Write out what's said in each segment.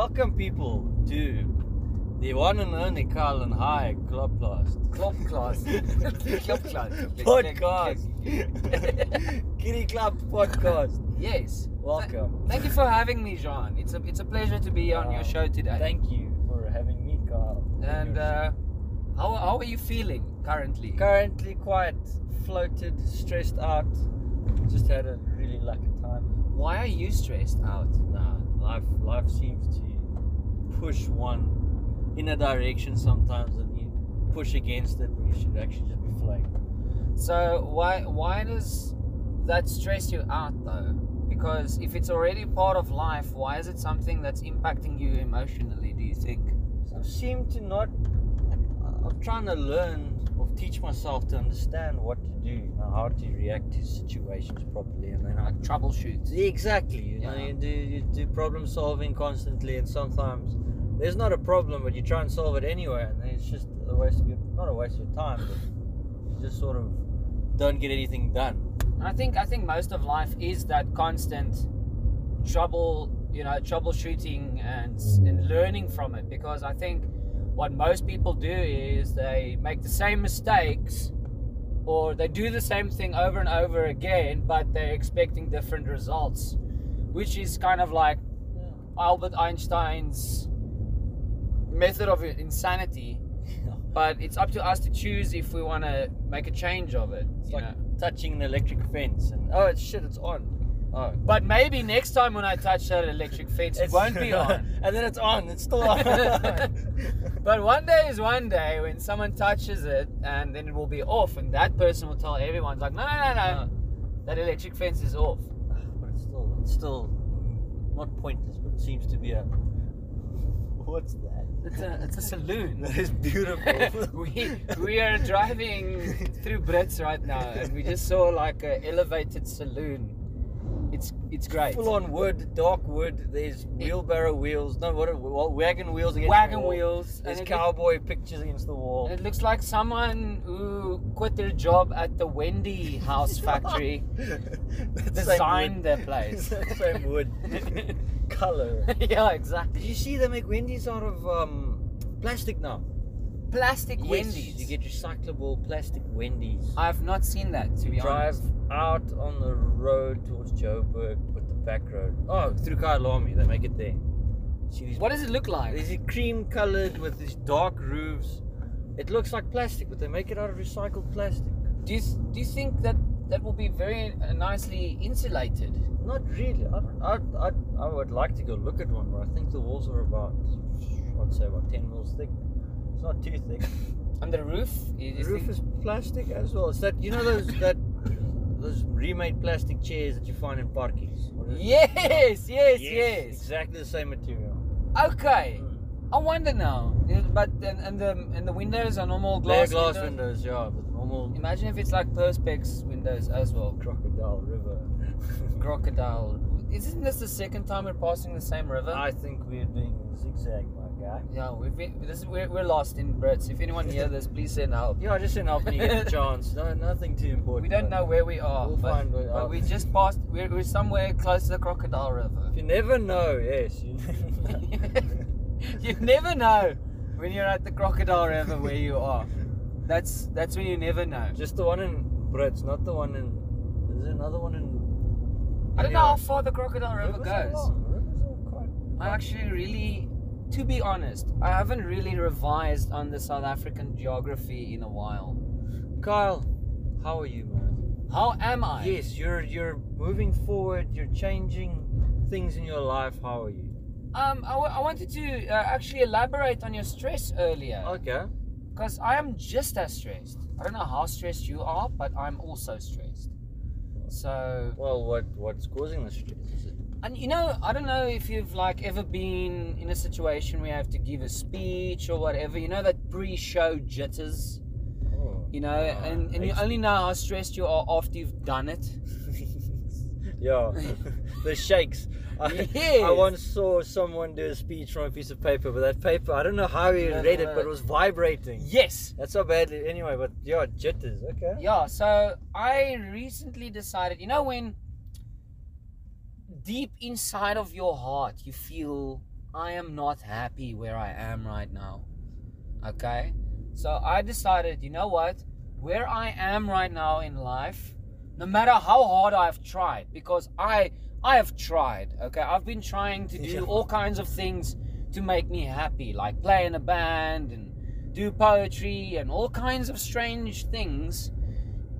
Welcome, people, to the one and only Carl and High Clubcast Klopklas. Klopklas. podcast. Kitty Club podcast. Yes. Welcome. Thank you for having me, Jean. It's a it's a pleasure to be on your show today. Thank you for having me, Carl. and uh, how how are you feeling currently? currently quite floated, stressed out. Just had a really lucky time. Why are you stressed out? Nah, life life seems to push one in a direction sometimes, and you push against it you should actually just be flying. So why why does that stress you out though? Because if it's already part of life, why is it something that's impacting you emotionally? Do you think? I seem to not. I'm trying to learn teach myself to understand what to do, you know, how to react to situations properly, and then I. Troubleshoot. Exactly. You know, you do you do problem solving constantly, and sometimes there's not a problem, but you try and solve it anyway, and it's just a waste of your not a waste of your time, but you just sort of don't get anything done. I think I think most of life is that constant trouble, you know, troubleshooting and and learning from it. Because I think what most people do is they make the same mistakes, or they do the same thing over and over again, but they're expecting different results, which is kind of like Albert Einstein's method of insanity. But it's up to us to choose if we want to make a change of it. It's you like know? touching an electric fence, and oh, it's shit, it's on. Oh, But maybe next time when I touch that electric fence, it won't be on. and then it's on. It's still on. but one day is one day when someone touches it and then it will be off, and that person will tell everyone, like, no, no, no, no, No. that electric fence is off. but it's still, it's still mm, not pointless, but it seems to be a. What's that? It's a, it's a saloon. That is beautiful. we, we are driving through Brits right now, and we just saw like an elevated saloon. It's it's great. Full on wood, dark wood. There's wheelbarrow wheels. No, what? Are, what wagon wheels against Wagon the wall. wheels. There's cowboy pictures against the wall. it looks like someone who quit their job at the Wendy House factory designed their place. That same wood color. yeah, exactly. Did you see they make Wendy's out of um, plastic now? Plastic Yes, Wendy's. You get recyclable plastic Wendy's. I've not seen that to You be drive honest. out on the road towards Joburg with the back road. Oh, through Kyalami, they make it there. See these What does it look like? Is it cream colored with these dark roofs? It looks like plastic, but they make it out of recycled plastic. Do you do you think that that will be very uh, nicely insulated? Not really. I, I, I, I would like to go look at one, but I think the walls are about, I'd say about 10 mils thick. It's not too thick. And the roof? You The roof is plastic as well. It's that, you know those, that, those remade plastic chairs that you find in parkies? Is it? Yes, yes, yes. Exactly the same material. Okay. Hmm. I wonder now. But and, and the and the windows are normal Glass, glass, glass windows, yeah, but normal Imagine if it's like perspex windows as well. crocodile river. Crocodile. Isn't this the second time we're passing the same river? I think we're doing zigzag, yeah, we've been, this is, we're, we're lost in Brits. If anyone hear this, please send help. Yeah, just send help when you get the chance. No, nothing too important. We don't know where we are, We'll but, find where- but we just passed. We're, we're somewhere close to the Crocodile River. You never know, yes. You you never know when you're at the Crocodile River where you are. That's that's when you never know. Just the one in Brits, not the one in. Is there another one in. I don't know how far the Crocodile River Rivers goes. long. Rivers are quite. I actually really, to be honest, I haven't really revised on the South African geography in a while. Kyle, how are you, man? How am I? Yes, you're you're moving forward. You're changing things in your life. How are you? Um, I, w- I wanted to uh, actually elaborate on your stress earlier Okay. because I am just as stressed. I don't know how stressed you are, but I'm also stressed. So, Well, what what's causing the stress? Is it? And you know, I don't know if you've like ever been in a situation where you have to give a speech or whatever. You know that pre-show jitters. Oh. You know, Ah, and, and you only know how stressed you are after you've done it. yeah, the shakes. I, Yes. I once saw someone do a speech from a piece of paper, but that paper, I don't know how he Yeah, read it, no. but it was vibrating. Yes. That's how badly. Anyway, but yeah, jitters. Okay. Yeah, so I recently decided, you know, when deep inside of your heart you feel I am not happy where I am right now. Okay? So I decided, you know what? Where I am right now in life, no matter how hard I've tried, because I I have tried, okay? I've been trying to do all kinds of things to make me happy, like play in a band and do poetry and all kinds of strange things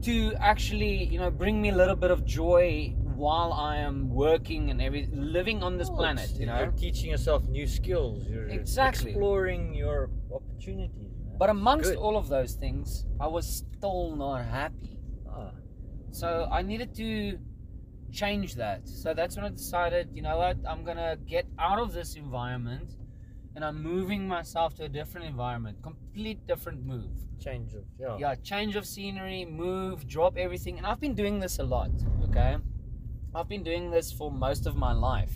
to actually, you know, bring me a little bit of joy while I am working and every living on this Well, planet, you know. You're teaching yourself new skills. You're Exactly. exploring your opportunities. Man. But amongst all of those things, I was still not happy. Ah, So I needed to change that. So that's when I decided, you know what, I'm gonna get out of this environment and I'm moving myself to a different environment, complete different move. change of yeah. Yeah, change of scenery, move, drop everything. And I've been doing this a lot, okay? I've been doing this for most of my life.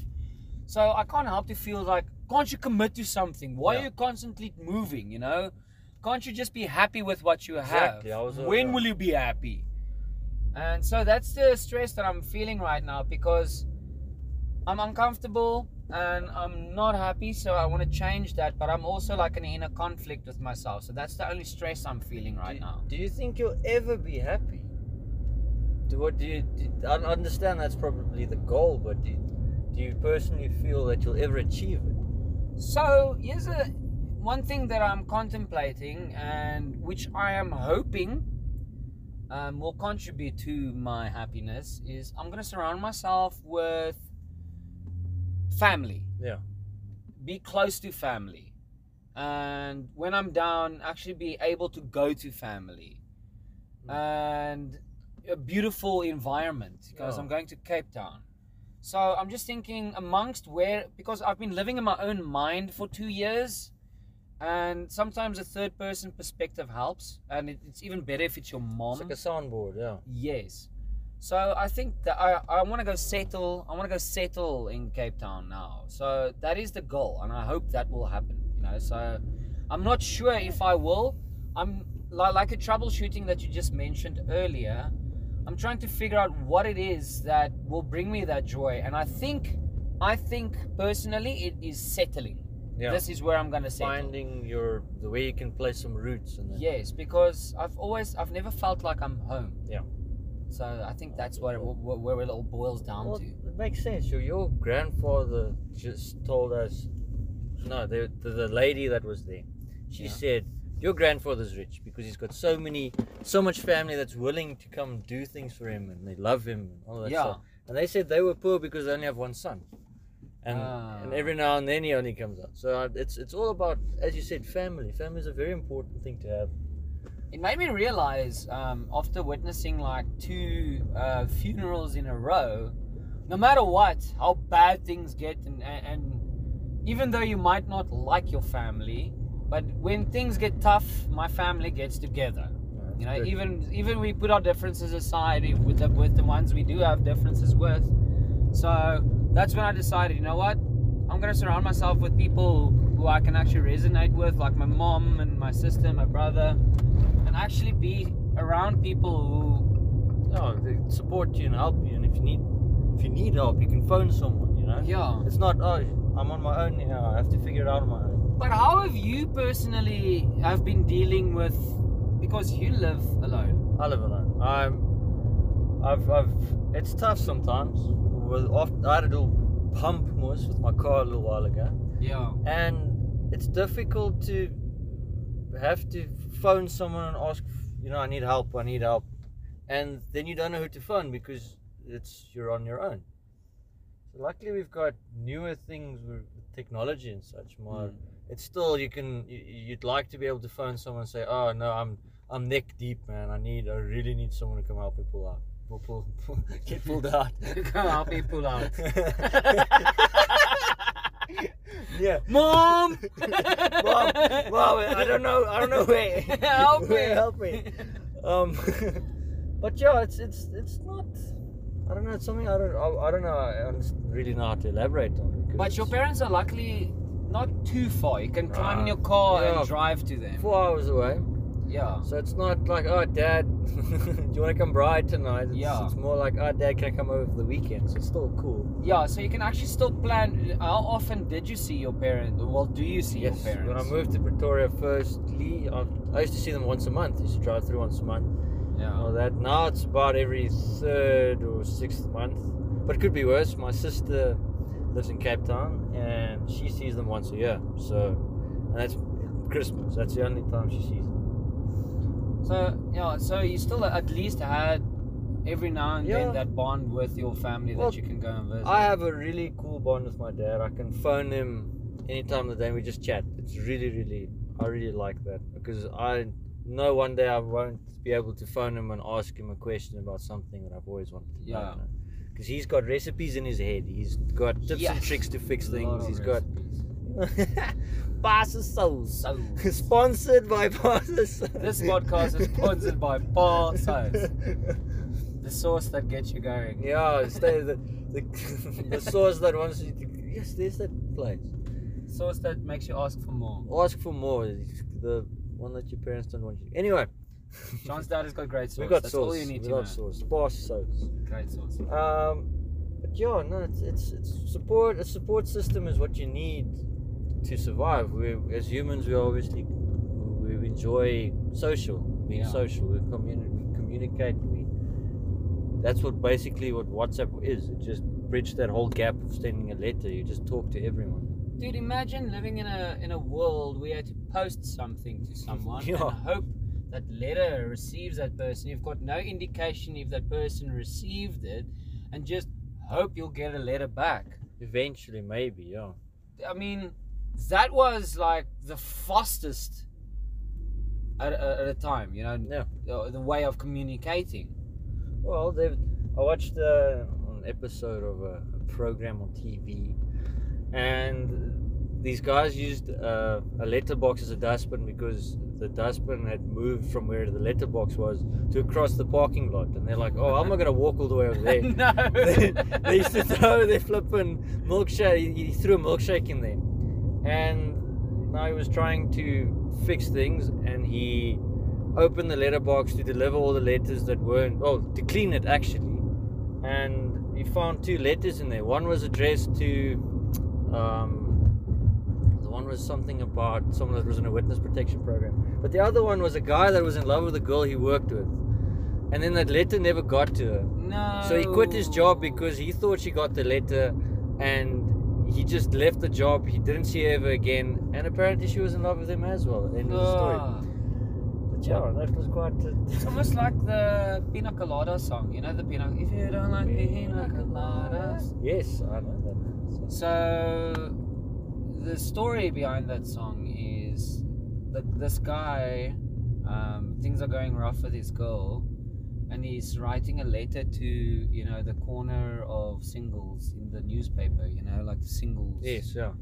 So I can't help to feel like, can't you commit to something? Why Yeah. are you constantly moving, you know? Can't you just be happy with what you have? Was, uh, when will you be happy? And so that's the stress that I'm feeling right now because I'm uncomfortable and I'm not happy, so I want to change that. But I'm also like in an inner conflict with myself, so that's the only stress I'm feeling right do, now. Do you think you'll ever be happy? Do what do you? Do, I understand that's probably the goal, but do, do you personally feel that you'll ever achieve it? So here's a one thing that I'm contemplating, and which I am hoping um, will contribute to my happiness, is I'm going to surround myself with family. Yeah. Be close to family, and when I'm down, actually be able to go to family, and a beautiful environment because Yeah. I'm going to Cape Town. So I'm just thinking amongst where because I've been living in my own mind for two years, and sometimes a third person perspective helps, and it, it's even better if it's your mom. It's like a soundboard, yeah. yes. So I think that I, I want to go settle. I want to go settle in Cape Town now. So that is the goal, and I hope that will happen. You know, so I'm not sure if I will. I'm like, like a troubleshooting that you just mentioned earlier. I'm trying to figure out what it is that will bring me that joy, and I think, I think personally, it is settling. Yeah. This is where I'm gonna settle. Finding your the way you can place some roots and then Yes, because I've always, I've never felt like I'm home. Yeah. So I think that's what it, where it all boils down Well, to. it makes sense. Your your grandfather just told us. No, the the, the lady that was there, she Yeah. said your grandfather's rich because he's got so many, so much family that's willing to come do things for him and they love him and all that Yeah. stuff. And they said they were poor because they only have one son, and Ah. and every now and then he only comes out. So uh, it's it's all about, as you said, family. Family is a very important thing to have. It made me realize um, after witnessing like two uh, funerals in a row, no matter what, how bad things get, and, and, and even though you might not like your family, but when things get tough, my family gets together. Uh, You know, good. even even we put our differences aside with the, with the ones we do have differences with. So that's when I decided, you know what, I'm gonna surround myself with people who I can actually resonate with, like my mom and my sister, and my brother, and actually be around people who, no, they support you and help you. And if you need if you need help, you can phone someone. You know. yeah. It's not, oh, I'm on my own now. I have to figure it out on my own. But how have you personally have been dealing with? Because you live alone. I live alone. I'm, I've, I've, it's tough sometimes. With I had a little pump most with my car a little while ago, Yeah. and it's difficult to have to phone someone and ask, you know, I need help, I need help, and then you don't know who to phone because it's you're on your own. So luckily, we've got newer things with technology and such. More, Mm. It's still you can you, you'd like to be able to phone someone and say, oh no, I'm I'm neck deep, man. I need I really need someone to come help me pull out, pull, pull, pull get pulled out. Come help me pull out. yeah. Mom! Mom, mom, I don't know, I don't know where. Help me. Help me. Um, but yeah, it's it's it's not. I don't know. It's something I don't. I, I don't know. I don't really know how to elaborate on. But your parents are luckily not too far. You can climb in your car Yeah. and drive to them. four hours away. Yeah. So it's not like, oh, dad, do you want to come bride tonight? It's, Yeah. It's more like, oh, dad, can I come over for the weekend? So it's still cool. Yeah, so you can actually still plan. How often did you see your parents? Well, do you see your parents? When I moved to Pretoria, firstly, I, I used to see them once a month. I used to drive through once a month. Yeah. All that. Now it's about every third or sixth month. But it could be worse. My sister lives in Cape Town and she sees them once a year. So, and that's Christmas. That's the only time she sees them. So yeah, so you still at least had every now and Yeah. then that bond with your family Well, that you can go and visit. I have a really cool bond with my dad. I can phone him anytime of the day and we just chat. It's really, really, I really like that because I know one day I won't be able to phone him and ask him a question about something that I've always wanted to Yeah. know. Because he's got recipes in his head. He's got tips and tricks to fix things. He's got. Pasta Souls. So Sponsored by Pasta this podcast is sponsored by Sauce, the sauce that gets you going. Yeah, the, the, the sauce that wants you to. Yes, there's that place. Sauce that makes you ask for more. Ask for more. The one that your parents don't want you. Anyway, John's dad has got great sauce. we got That's sauce. all you need we to got know. sauce. Sparse sauce. Great sauce. Um, but yeah, no, it's, it's it's support. A support system is what you need to survive. We as humans, we obviously we enjoy social, being Yeah. social. We communi- we communicate. We that's what basically what WhatsApp is. It just bridged that whole gap of sending a letter. You just talk to everyone. Dude, imagine living in a in a world where you had to post something to someone Yeah. and hope that letter receives that person. You've got no indication if that person received it, and just hope you'll get a letter back. Eventually, maybe, yeah. I mean, that was like the fastest at, at a time. You know, Yeah. the, the way of communicating. Well, David, I watched uh, an episode of a, a program on TV, and these guys used uh, a letterbox as a dustbin because the dustbin had moved from where the letterbox was to across the parking lot, and they're like, "Oh, I'm not gonna walk all the way over there." no. they, they used to throw their flipping milkshake. He, he threw a milkshake in there, and now he was trying to fix things, and he opened the letterbox to deliver all the letters that weren't. Oh, to clean it actually, and he found two letters in there. One was addressed to. Um, one was something about someone that was in a witness protection program, but the other one was a guy that was in love with a girl he worked with, and then that letter never got to her. no. So he quit his job because he thought she got the letter and he just left the job. He didn't see her ever again. And apparently she was in love with him as well. End of the story. But yeah, that was quite. Uh, it's almost like the Pina Colada song, you know, the Pina. If you don't like Pina Coladas. yes, I know that. So, the story behind that song is that this guy, um, things are going rough with his girl, and he's writing a letter to, you know, the corner of singles in the newspaper, you know, like the singles Yes, yeah.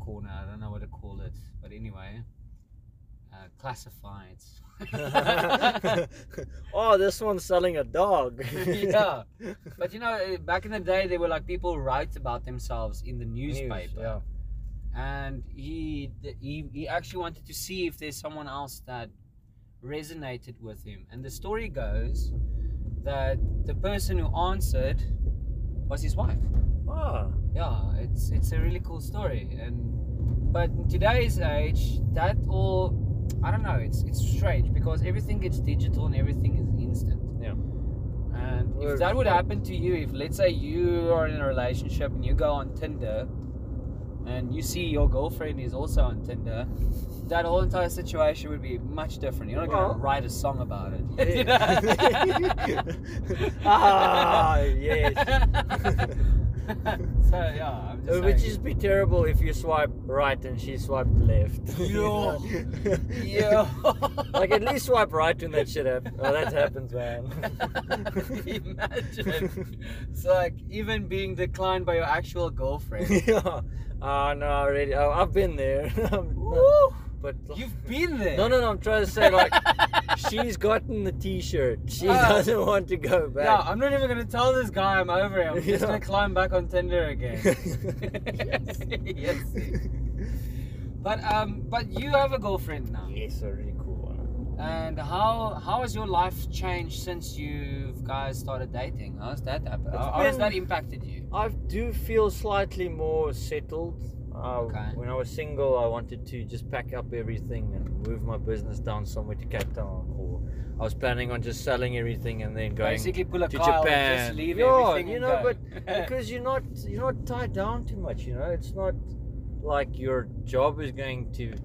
corner. I don't know what to call it, but anyway, uh, classifieds. oh, this one's selling a dog. yeah, but you know, back in the day, there were like people write about themselves in the News, newspaper, yeah. And he, he he actually wanted to see if there's someone else that resonated with him. And the story goes that the person who answered was his wife. Ah, Yeah, it's it's a really cool story, and but in today's age, that all I don't know. It's it's strange because everything gets digital and everything is instant. Yeah. And if that would happen to you, if let's say you are in a relationship and you go on Tinder, and you see your girlfriend is also on Tinder, that whole entire situation would be much different. You're not Well- gonna write a song about it. Yeah. ah, yes. so yeah, I'm just would saying. just be terrible if you swipe right and she swiped left. Yo. Yeah. like at least swipe right when that shit happens. Oh, that happens, man. Imagine. It's like even being declined by your actual girlfriend. yeah. Oh no, already. Oh, I've been there. Woo! But You've been there. no, no, no. I'm trying to say like she's gotten the T-shirt. She Ah. doesn't want to go back. Yeah, I'm not even gonna tell this guy I'm over him. I'm just gonna climb back on Tinder again. yes. yes. But um, but you have a girlfriend now. Yes, a really cool one. And how how has your life changed since you guys started dating? How's that happened? How, how has that impacted you? I do feel slightly more settled. Uh, Okay. When I was single, I wanted to just pack up everything and move my business down somewhere to Cape Town, or I was planning on just selling everything and then going Basically, pull a to Japan. just leave yeah, everything you and know, but because you're not you're not tied down too much. You know, it's not like your job is going to.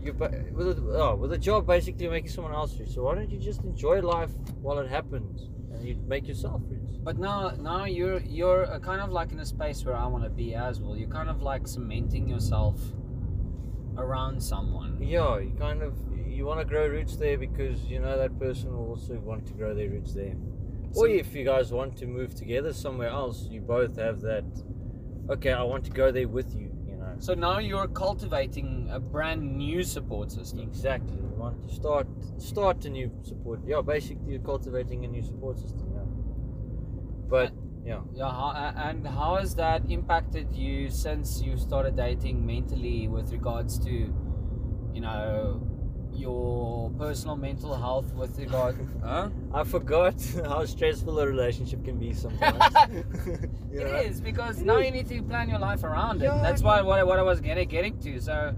You with a, oh, with a job, basically making someone else rich. So why don't you just enjoy life while it happens, and you make yourself rich? But now, now you're you're kind of like in a space where I want to be as well. You're kind of like cementing yourself around someone. Yeah, you kind of you want to grow roots there because you know that person will also want to grow their roots there. So- or if you guys want to move together somewhere else, you both have that. Okay, I want to go there with you. So now you're cultivating a brand new support system. Exactly. You want to start start a new support. Yeah, basically you're cultivating a new support system. Yeah. But yeah, Yeah, how, and how has that impacted you since you started dating mentally with regards to, you know, your personal mental health with regard? huh? I forgot how stressful a relationship can be sometimes. You know? It is because now you need to plan your life around it. Yeah, That's why what, I- what I was getting getting to. So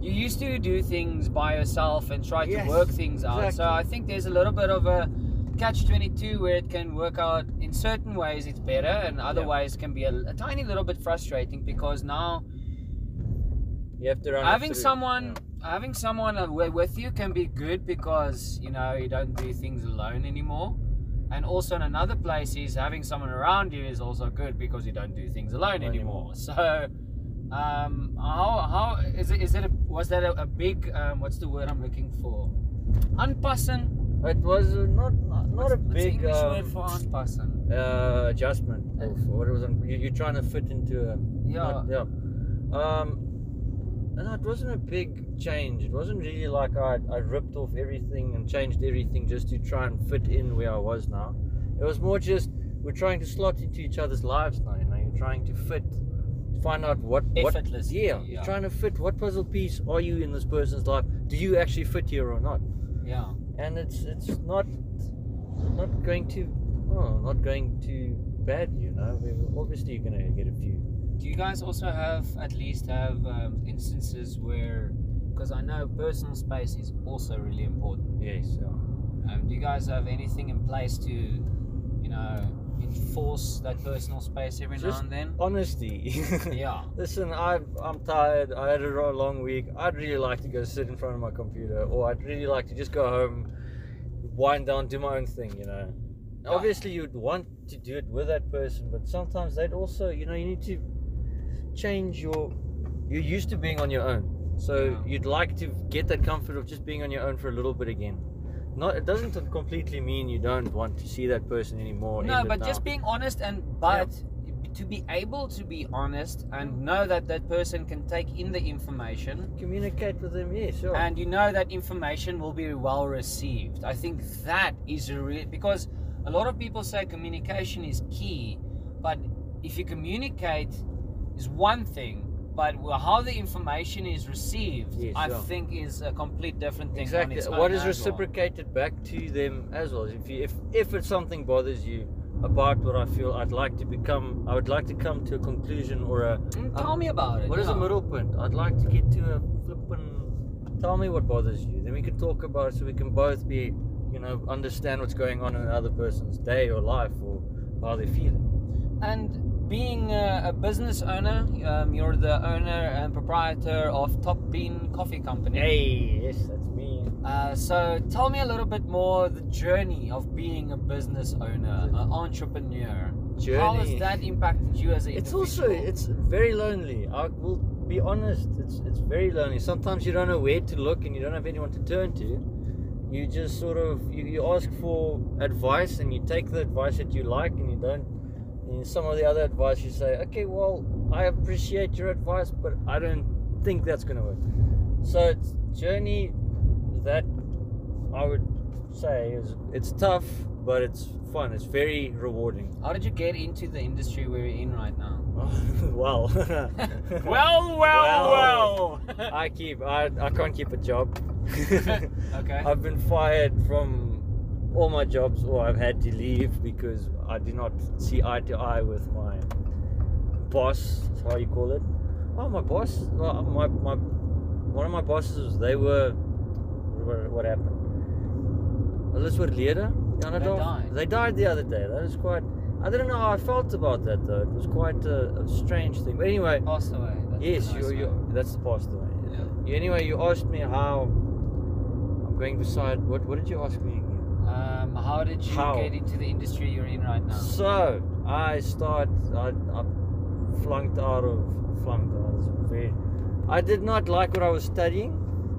you used to do things by yourself and try Yes, to work things out. Exactly. So. I think there's a little bit of a catch 22 where it can work out in certain ways it's better and other Yeah. ways can be a, a tiny little bit frustrating because now You have to run having someone having someone uh, with you can be good because you know you don't do things alone anymore. And also in another place is having someone around you is also good because you don't do things alone Not anymore. so um how how is it is it a, was that a, a big um what's the word i'm looking for? Unpassen It was uh, not not, what's, a what's the big english um, word for unpassen uh, adjustment of what it was. You, you're trying to fit into a yeah. not- yeah. Um, no, it wasn't a big change. It wasn't really like I I ripped off everything and changed everything just to try and fit in where I was now. It was more just we're trying to slot into each other's lives now. You know, you're trying to fit, find out what what Effortlessly, yeah, yeah. You're trying to fit what puzzle piece are you in this person's life? Do you actually fit here or not? yeah and it's it's not not going to oh not going too bad you know obviously you're gonna get a few Do you guys also have at least have um, instances where, because I know personal space is also really important. yes. Um, do you guys have anything in place to, you know, enforce that personal space every now and then? honesty Yeah. listen I, i'm tired i had a long week i'd really like to go sit in front of my computer or i'd really like to just go home wind down do my own thing you know obviously you'd want to do it with that person but sometimes they'd also you know you need to change your you're used to being on your own. So Yeah. you'd like to get that comfort of just being on your own for a little bit again. Not it doesn't completely mean you don't want to see that person anymore No, but just being honest and but to be able to be honest and mm. know that that person can take in the information. Communicate with them yeah sure. And you know that information will be well received. I think that is a real because a lot of people say communication is key, but if you communicate is one thing, but how the information is received, Yes, I yeah. think is a complete different thing. exactly what is as well. reciprocated back to them as well if you if if it's something bothers you about what i feel i'd like to become i would like to come to a conclusion or a Mm, Tell me about it. What is yeah. a middle point? I'd like to get to a flippin' tell me what bothers you. Then we can talk about it so we can both be, you know, understand what's going on in the other person's day or life or how they're feeling. And being a, a business owner, um, you're the owner and proprietor of Top Bean Coffee Company. Hey, yes, that's me. Uh, so tell me a little bit more the journey of being a business owner, an entrepreneur. Journey. How has that impacted you as an It's also it's very lonely. I will be honest. It's it's very lonely. Sometimes you don't know where to look and you don't have anyone to turn to. You just sort of you, you ask for advice and you take the advice that you like and you don't. And some of the other advice you say, okay, well, I appreciate your advice, but I don't think that's gonna work. So it's journey that I would say is it's tough, but it's fun. It's very rewarding. How did you get into the industry we're in right now? well. well, well, well. I keep I, I can't keep a job. Okay. I've been fired from all my jobs, or I've had to leave because I did not see eye to eye with my boss. That's how you call it. Oh, my boss. Well, my my one of my bosses. They were. What, what happened? Hulle is oorlede. They died. They died the other day. That is quite. I didn't know how I felt about that though. It was quite a, a strange thing. But anyway, Passed away. That's yes, nice you, you. That's the passed away. Yeah. Anyway, you asked me how I'm going beside. What What did you ask me? Um, how did you How? get into the industry you're in right now? So I start. I, I flunked out of flunked. I was very. I did not like what I was studying.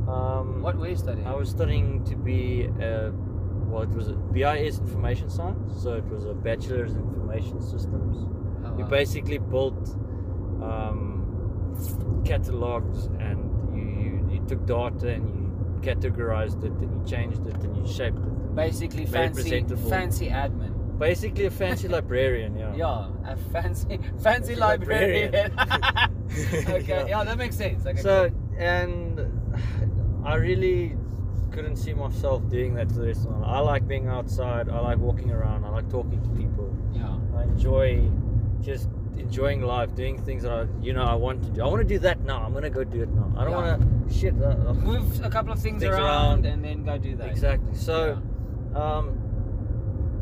Um, What were you studying? I was studying to be a. Well, it was a BIS Information Science, so it was a Bachelor's in Information Systems. Oh, You wow. basically built um, catalogs and you, you, you took data and you categorized it and you changed it and you shaped it. Basically very fancy, presentable. fancy admin. Basically, a fancy librarian, yeah. Yeah, a fancy, fancy librarian. librarian. okay, Yeah. yeah. that makes sense. Okay, So, and I really couldn't see myself doing that for the rest of my life. I like being outside, I like walking around, I like talking to people. yeah, I enjoy just enjoying life, doing things that I, you know, I want to do. I want to do that now. I'm gonna go do it now. I don't Yeah. want to shit. Uh, move a couple of things, Things around, around. and then go do that. exactly. So, um,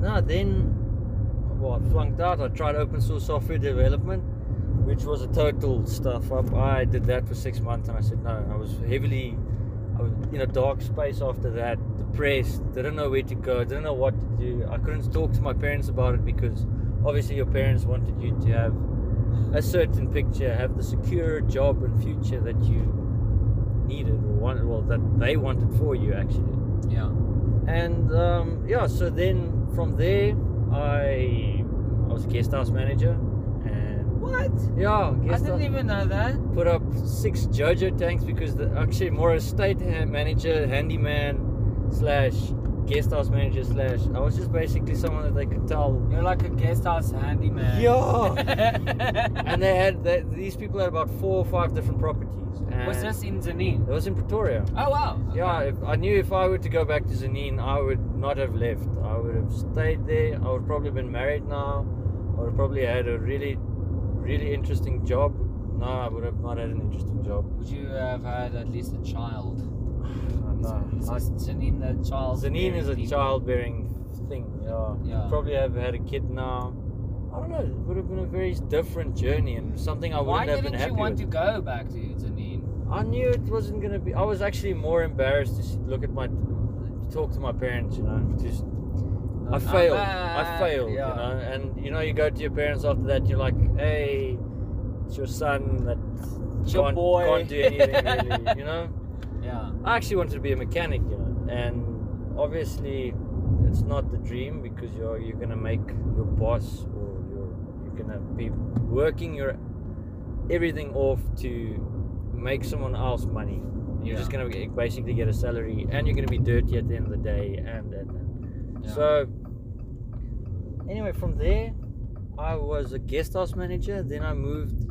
then, well, I flunked out. I tried open source software development, which was a total stuff up. I did that for six months, and I said no. I was heavily, I was in a dark space after that, depressed. Didn't know where to go. Didn't know what to do. I couldn't talk to my parents about it because obviously your parents wanted you to have a certain picture, have the secure job and future that you needed or wanted, well, that they wanted for you actually. Yeah. And um, yeah, so then from there, I I was a guest house manager, and What? yeah, I didn't even know that. put up six JoJo tanks because the, actually more a state manager, handyman slash guest house manager slash. I was just basically someone that they could tell. You're like a guest house handyman. Yeah. and And they had they, these people had about four or five different properties. And was this in Zanin? It was in Pretoria. Oh wow. Yeah, if, I knew if I were to go back to Zanin, I would not have left. I would have stayed there. I would probably been married now. I would have probably had a really, really interesting job. No, I would have not had an interesting job. Would you have had at least a child? No, Is, is Zanin the child? Zanin is a people? childbearing thing. Yeah. Yeah. Probably have had a kid now. I don't know. It would have been a very different journey and something I wouldn't have didn't been happy you want with. to go back to Zanin? I knew it wasn't gonna be. I was actually more embarrassed to look at my, to talk to my parents. You know, just I I'm failed. back, I uh, failed. yeah. You know, and you know, you go to your parents after that. You're like, hey, it's your son that It's your can't, boy." can't do anything really. You know, Yeah. I actually wanted to be a mechanic. You know, and obviously, it's not the dream because you're you're gonna make your boss or you're you're gonna be working your everything off to make someone else money. You're just gonna basically get a salary, and you're gonna be dirty at the end of the day, and and. and. Yeah. So, anyway, from there, I was a guest house manager. Then I moved.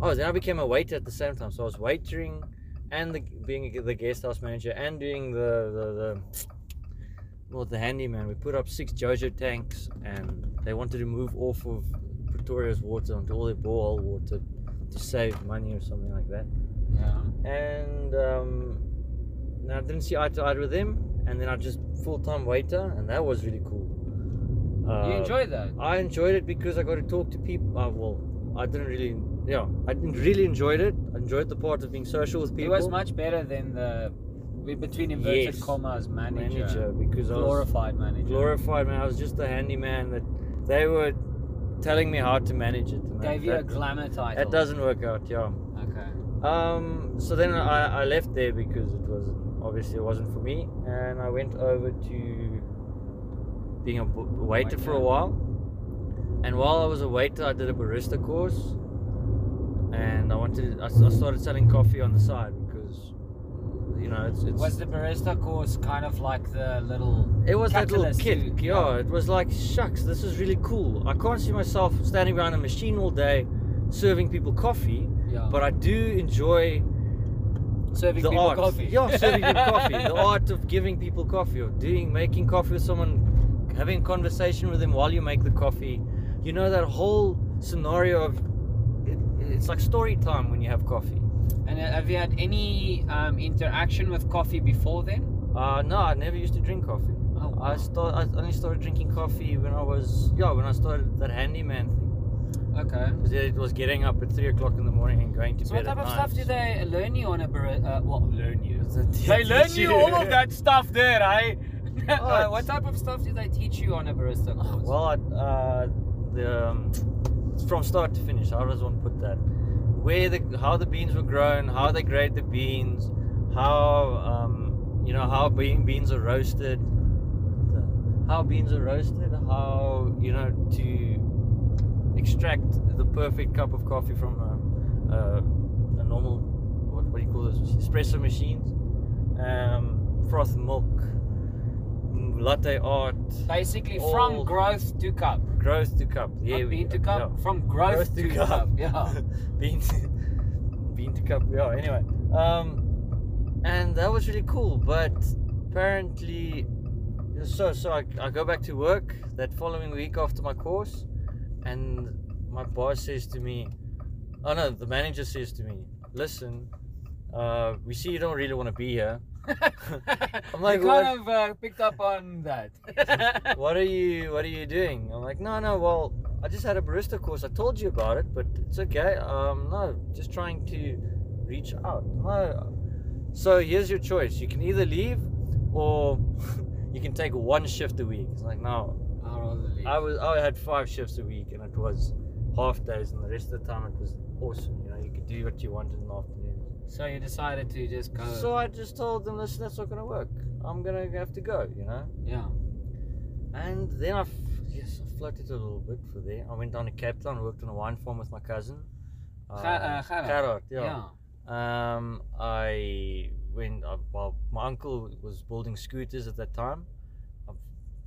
Oh, then I became a waiter at the same time. So I was waitering, and the, being the guest house manager, and doing the the, the well, the handyman. We put up six JoJo tanks, and they wanted to move off of Pretoria's water onto all their borehole water to save money or something like that Yeah. and um, now I didn't see eye to eye with him, and then I just full time waiter, and that was really cool. Uh, you enjoyed that? I enjoyed it because I got to talk to people. Uh, well, I didn't really, yeah, I didn't really enjoyed it. I enjoyed the part of being social with people. It was much better than the between inverted Yes. commas manager, manager because I was glorified manager. glorified man. I was just a handyman that they were telling me how to manage it. That- Gave you a glamour title. that doesn't work out, yeah. Okay. Um, so then I, I left there because it was obviously it wasn't for me, and I went over to being a b- waiter for a while. And while I was a waiter, I did a barista course, and I wanted I, started selling coffee on the side you know it's it's Was the barista course kind of like the little? it was that little kick, to- yeah. It was like shucks, this is really cool. I can't see myself standing behind a machine all day serving people coffee. Yeah. but I do enjoy Serving the people art, coffee. yeah, serving people coffee, the art of giving people coffee, or doing making coffee with someone, having a conversation with them while you make the coffee. You know that whole scenario of it, it's like story time when you have coffee. And uh, have you had any um, interaction with coffee before then? Uh, no, I never used to drink coffee. Oh, wow. I start. I only started drinking coffee when I was yeah when I started that handyman thing. Okay. 'Cause it was getting up at three o'clock in the morning and going to So bed what type at of night. stuff do they learn you on a bar- uh, well, learn you? They They learn you all of that stuff there, eh? uh, What? what type of stuff do they teach you on a barista course? Well, uh, the um, from start to finish. I How does one put that? Where the how the beans were grown, how they grade the beans, how um, you know how bean, beans are roasted, how beans are roasted, how you know to extract the perfect cup of coffee from a, a, a normal what, what do you call this espresso machines, um, froth milk, latte art, Basically, from growth to cup. growth to cup. Yeah, bean to cup, yeah. from growth, to, cup. Yeah. bean to, bean to cup. Yeah. Anyway, um, and that was really cool. But apparently, so so I, I go back to work that following week after my course, and my boss says to me, "Oh no," the manager says to me, "Listen, uh, we see you don't really want to be here. I'm like, you kind of uh, picked up on that. what are you What are you doing?" I'm like, "No, no. Well, I just had a barista course. I told you about it, but it's okay. Um, no, just trying to reach out. No. So here's your choice. You can either leave, or you can take one shift a week. It's like no. I'd rather leave. I was I had five shifts a week, and it was half days, and the rest of the time it was awesome. You know, you could do what you wanted in the afternoons. So you decided to just go. So I just told them, listen, that's not gonna work. I'm gonna have to go. You know. yeah. And then I, f- yes, I floated a little bit for there. I went down to Cape Town, worked on a wine farm with my cousin. Ga- uh, Gerard. Gerard, Yeah. yeah. Um, I went. Uh, well, my uncle was building scooters at that time. i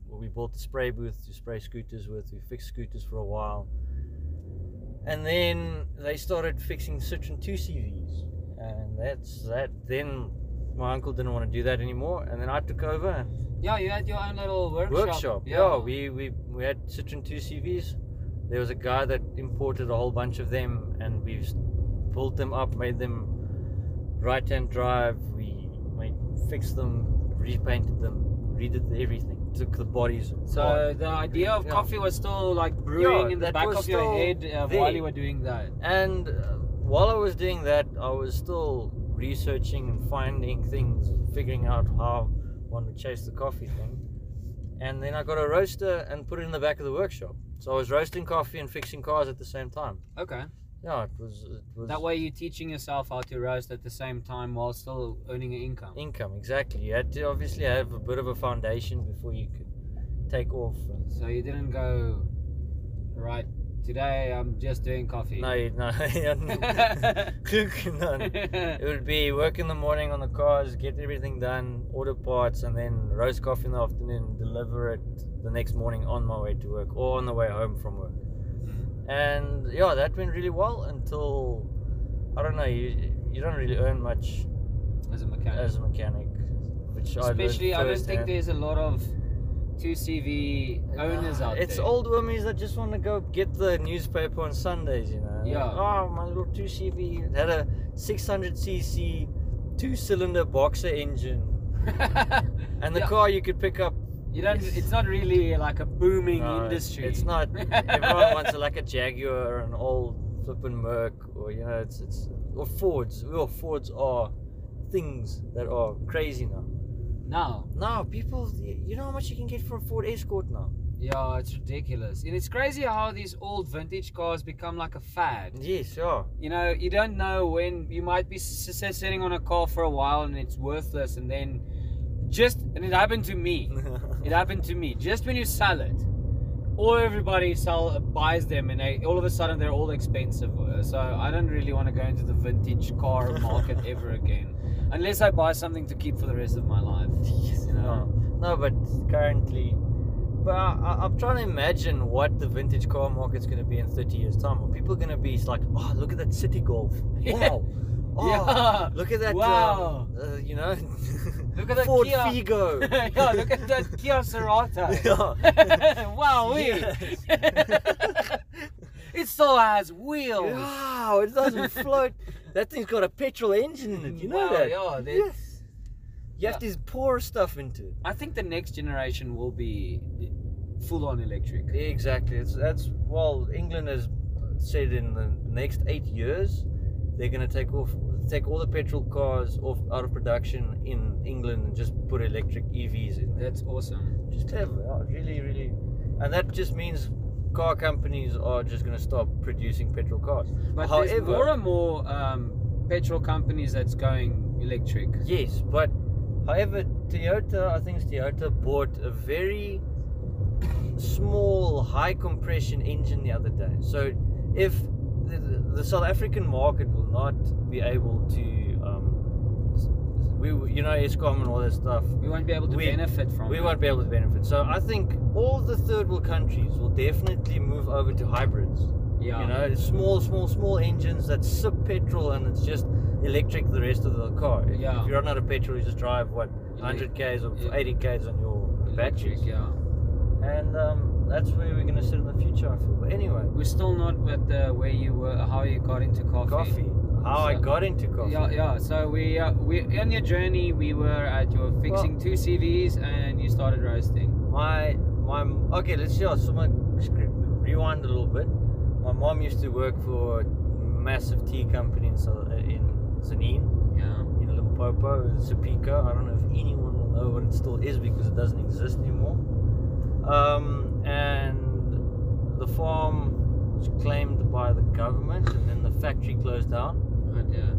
well, we bought the spray booth to spray scooters with. We fixed scooters for a while, and then they started fixing Citroen two CVs, and that's that. Then my uncle didn't want to do that anymore, and then I took over. Yeah, you had your own little workshop. Workshop, yeah. We, we we had Citroen two CVs. There was a guy that imported a whole bunch of them, and we built them up, made them right hand drive. We made fixed them, repainted them, redid everything. Took the bodies. So apart. the idea of Yeah. coffee was still like brewing Yeah, in the back of your head uh, while you were doing that. And uh, while I was doing that, I was still researching and finding things, figuring out how one would chase the coffee thing. And then I got a roaster and put it in the back of the workshop. So I was roasting coffee and fixing cars at the same time. Okay. Yeah, it was it was That way you're teaching yourself how to roast at the same time while still earning an income. income exactly. You had to obviously have a bit of a foundation before you could take off. So you didn't go, right, today I'm just doing coffee. no, you- no, no. It would be work in the morning on the cars, get everything done, order parts, and then roast coffee in the afternoon, deliver it the next morning on my way to work or on the way home from work. Hmm. And yeah, that went really well until I don't know. You you don't really earn much As a mechanic. as a mechanic, which I learned Especially, I don't think firsthand. there's a lot of 2CV owners out It's there. old women that just want to go get the newspaper on Sundays, you know. Yeah. Oh, my little 2CV it had a 600cc two cylinder boxer engine. And the Yeah. car you could pick up. You don't. Yes. It's not really like a booming No, industry. It's not. Everyone wants a, like a Jaguar or an old flippin' Merc, or you know, it's it's or Fords. Well, Fords are things that are crazy now. No. Now people, you know how much you can get for a Ford Escort now. Yeah, it's ridiculous, and it's crazy how these old vintage cars become like a fad. Yes, yeah. You know, you don't know when you might be s- s- sitting on a car for a while and it's worthless, and then just and it happened to me. It happened to me. Just when you sell it, all everybody sell buys them, and they all of a sudden they're all expensive. So I don't really want to go into the vintage car market ever again, unless I buy something to keep for the rest of my life. You know? No, no, but currently, but I, I'm trying to imagine what the vintage car market's going to be in 30 years' time. Are people going to be like, oh, look at that Citi Golf. Yeah. Wow. Oh, Yeah. look at that! Wow. um, uh, you know, Look at that Ford Kia. Figo. yeah, look at that Kia Cerato. Yeah. wow, it still has wheels. Wow, it doesn't float. That thing's got a petrol engine in it. You know Wow, that? yeah, that- Yes. You have to pour stuff into it. I think the next generation will be full on electric. Exactly. It's that's well, England has said in the next eight years they're going to take off take all the petrol cars off out of production in England and just put electric EVs in. That's awesome. Just clever, oh, really, really, and that just means car companies are just going to stop producing petrol cars. But However, there's more and more um, petrol companies that's going electric. Yes, but however, Toyota, I think it's Toyota bought a very small high compression engine the other day. So if the, the South African market will not be able to, we you know Eskom and all that stuff, We won't be able to We- benefit from we it. won't be able to benefit. So I think all the third world countries will definitely move over to hybrids. Yeah. You know, small, small, small engines that sip petrol and it's just electric the rest of the car. If- Yeah. If you run out of petrol, you just drive what 100 k's or yeah. 80 k's on your batteries. yeah. And um, that's where we're going to sit in the future, I feel. But anyway, We're still not at the where you were, how you got into coffee. coffee. How I got into coffee. Yeah, yeah. So we uh, we on your journey, we were at your fixing two CVs, and you started roasting. My my okay, let's see. So my rewind a little bit. My mom used to work for a massive tea company in South, in Tzaneen. Yeah. in Limpopo, Sapekoe. I don't know if anyone will know what it still is because it doesn't exist anymore. Um, and the farm was claimed by the government, and then the factory closed down. Oh dear.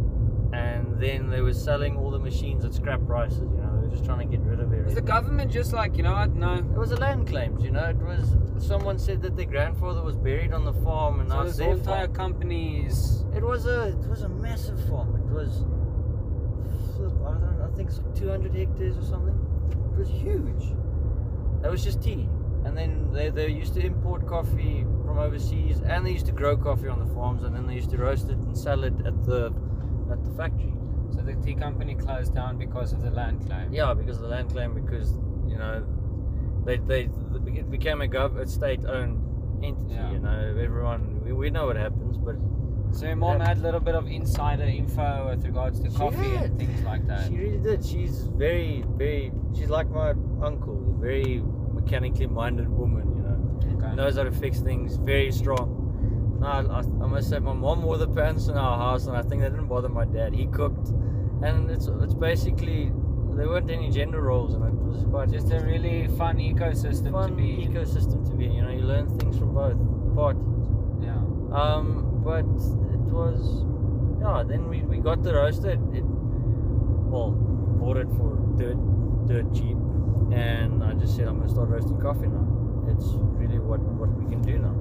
And then they were selling all the machines at scrap prices. You know, they were just trying to get rid of Was the government just like you know what? No. It was a land claims, you know. It was someone said that their grandfather was buried on the farm, and So now it's their entire farm. company is. It was a it was a massive farm. It was I don't know, I think it's 200 hectares or something. It was huge. That was just tea. And then they, they used to import coffee from overseas and they used to grow coffee on the farms and then they used to roast it and sell it at the at the factory. So the tea company closed down because of the land claim. Yeah, because of the land claim because you know they they it became a gov a state owned entity, Yeah. you know. Everyone we, we know what happens, but So your mom had a little bit of insider info with regards to coffee had. and things like that. She really did. She's very, very. She's like my uncle. Very mechanically minded woman. You know, Okay. knows how to fix things. Very strong. No, I, I, must say, my mom wore the pants in our house, and I think that didn't bother my dad. He cooked, and it's it's basically there weren't any gender roles, and it was quite Just a really fun ecosystem fun to be. ecosystem to be. in, You know, you learn things from both parties. yeah. Um, but it was, yeah. Then we, we got the roaster. It, it well, bought it for dirt dirt cheap, and I just said I'm gonna start roasting coffee now. It's really what what we can do now.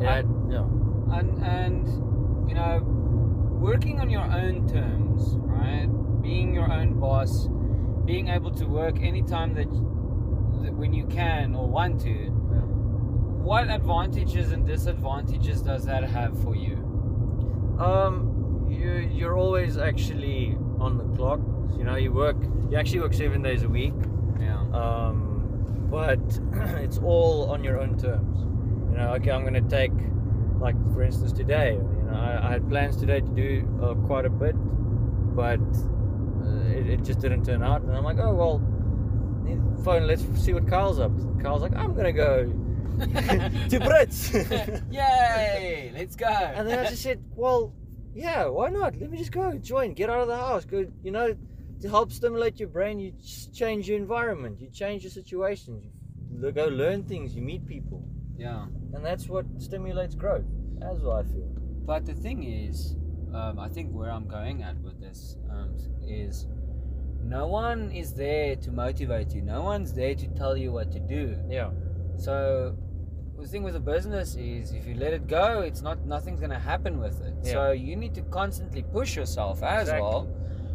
Yeah, yeah. and and you know working on your own terms right being your own boss being able to work anytime that, that when you can or want to what advantages and disadvantages does that have for you Um, you you're always actually on the clock. You know, you work. You actually work seven days a week. yeah um, but it's all on your own terms. You know, okay, I'm going to take, like for instance, today. You know, I, I had plans today to do uh, quite a bit, but uh, it, it just didn't turn out. And I'm like, oh well, phone. Let's see what Carl's up. to. Carl's like, I'm going to go to Brits. yay let's go And then I just said, well, yeah, why not? Let me just go, join, get out of the house. Go, you know, to help stimulate your brain, you change your environment, you change your situations, you go learn things, you meet people. yeah And that's what stimulates growth. That's what I feel. But the thing is, um, I think where I'm going at with this um, is no one is there to motivate you. No one's there to tell you what to do. Yeah. So the thing with a business is if you let it go, it's not nothing's gonna happen with it. Yeah. So you need to constantly push yourself as Exactly. well.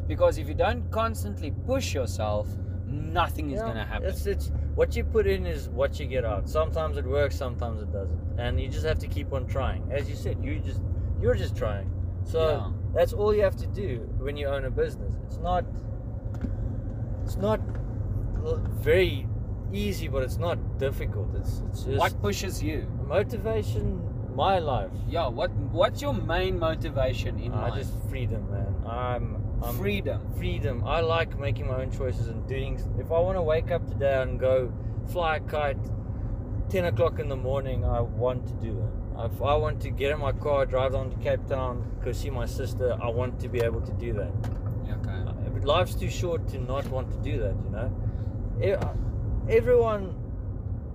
Because if you don't constantly push yourself, nothing is Yeah, gonna happen. It's, it's what you put in is what you get out. Sometimes it works, sometimes it doesn't. And you just have to keep on trying. As you said, you just you're just trying. So Yeah. That's all you have to do when you own a business. It's not. It's not very easy, but it's not difficult. It's it's just What pushes you? motivation. My life. Yeah, what what's your main motivation in I life? just freedom, man. I'm. I'm Freedom. freedom. I like making my own choices and doing. If I want to wake up today and go fly a kite, ten o'clock in the morning, I want to do that. If I want to get in my car, drive down to Cape Town, go see my sister, I want to be able to do that. Okay. Uh, But life's too short to not want to do that. You know, uh, everyone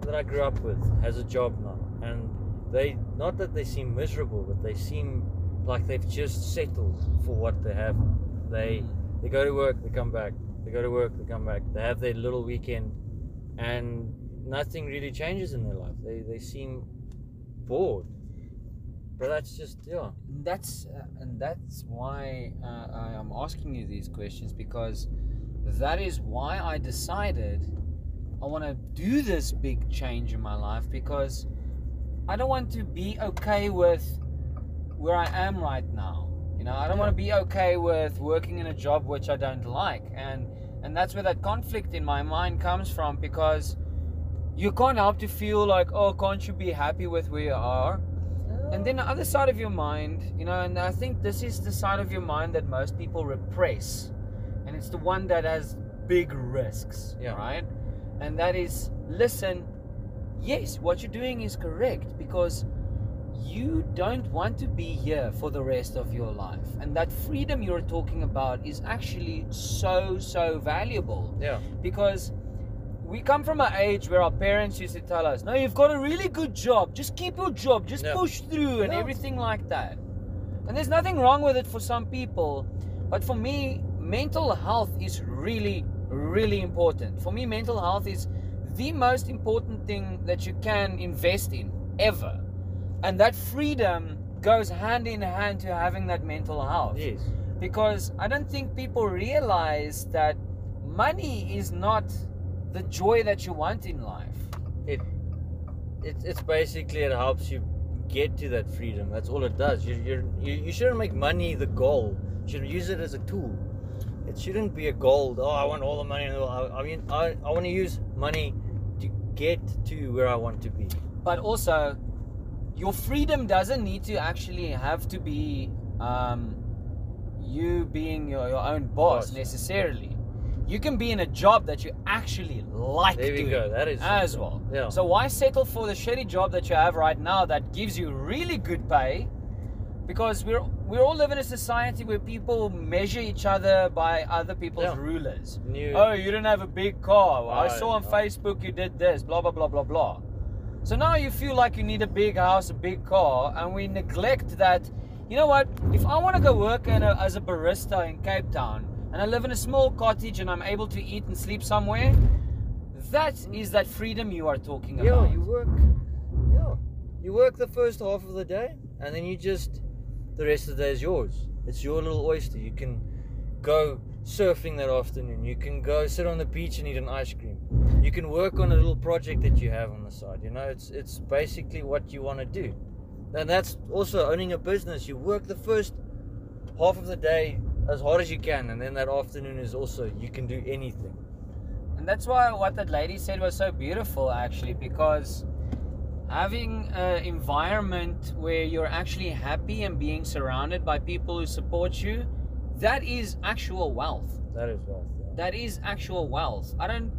that I grew up with has a job now, and they not that they seem miserable, but they seem like they've just settled for what they have. They they go to work, they come back. They go to work, they come back. They have their little weekend, and nothing really changes in their life. They they seem bored. But that's just yeah. That's uh, and that's why uh, I am asking you these questions because that is why I decided I want to do this big change in my life because I don't want to be okay with where I am right now. Know, I don't want to be okay with working in a job which I don't like, and and that's where that conflict in my mind comes from because you can't help to feel like, oh, can't you be happy with where you are? And then the other side of your mind, you know, and I think this is the side of your mind that most people repress. And it's the one that has big risks, Yeah. right? And that is listen, yes, what you're doing is correct because you don't want to be here for the rest of your life. And that freedom you're talking about is actually so, so valuable yeah. because we come from an age where our parents used to tell us, "No, you've got a really good job. Just keep your job. Just Yeah. push through and Yeah. everything like that." And there's nothing wrong with it for some people, but for me, mental health is really, really important. For me, mental health is the most important thing that you can invest in ever, and that freedom goes hand in hand to having that mental health. Yes. because I don't think people realize that money is not the joy that you want in life. it it's it's basically it helps you get to that freedom. That's all it does. You you're, you you shouldn't make money the goal. You should use it as a tool. It shouldn't be a goal. Oh i want all the money in the world. I, I mean i, I want to use money to get to where i want to be. But also, your freedom doesn't need to actually have to be um, you being your, your own boss Boss. necessarily. You can be in a job that you actually like there doing go that is as well. yeah So why settle for the shitty job that you have right now that gives you really good pay? Because we're we all live in a society where people measure each other by other people's Yeah. rulers. New, Oh, you didn't have a big car. I saw on. Facebook you did this, blah blah blah blah blah. So now you feel like you need a big house, a big car, and we neglect that. You know what? If I want to go work in a, as a barista in Cape Town, and I live in a small cottage, and I'm able to eat and sleep somewhere, that is that freedom you are talking yeah about. you work yeah you work the first half of the day and then you just the rest of the day is yours it's your little oyster you can go surfing that afternoon. You can go sit on the beach and eat an ice cream. You can work on a little project that you have on the side you know? It's it's basically what you want to do. And that's also owning a business. You work the first half of the day as hard as you can and then that afternoon is also you can do anything. And that's why what that lady said was so beautiful, actually, because having an environment where you're actually happy and being surrounded by people who support you, that is actual wealth. that is wealth yeah. That is actual wealth. I don't.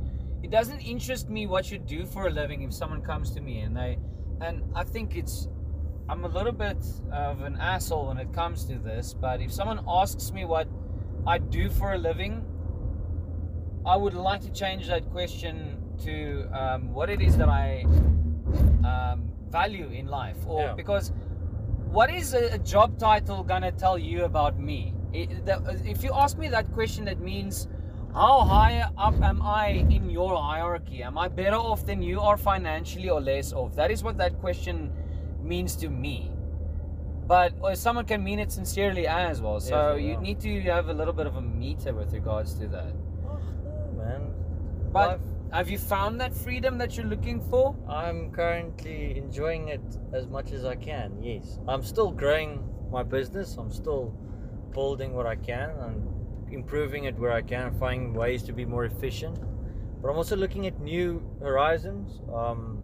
It doesn't interest me what you do for a living if someone comes to me and they, and I think it's. I'm a little bit of an asshole when it comes to this, but if someone asks me what I do for a living, I would like to change that question to um, what it is that I um, value in life, or Yeah. because what is a, a job title gonna tell you about me? It, if you ask me that question, that means how high up am I in your hierarchy? Am I better off than you are financially or less off? That is what that question means to me. But or someone can mean it sincerely as well. So Yes, you need to have a little bit of a meter with regards to that. Oh, no, man. But Life- have you found that freedom that you're looking for? I'm currently enjoying it as much as I can. Yes, I'm still growing my business. I'm still building what I can and improving it where I can, finding ways to be more efficient. But I'm also looking at new horizons. Um,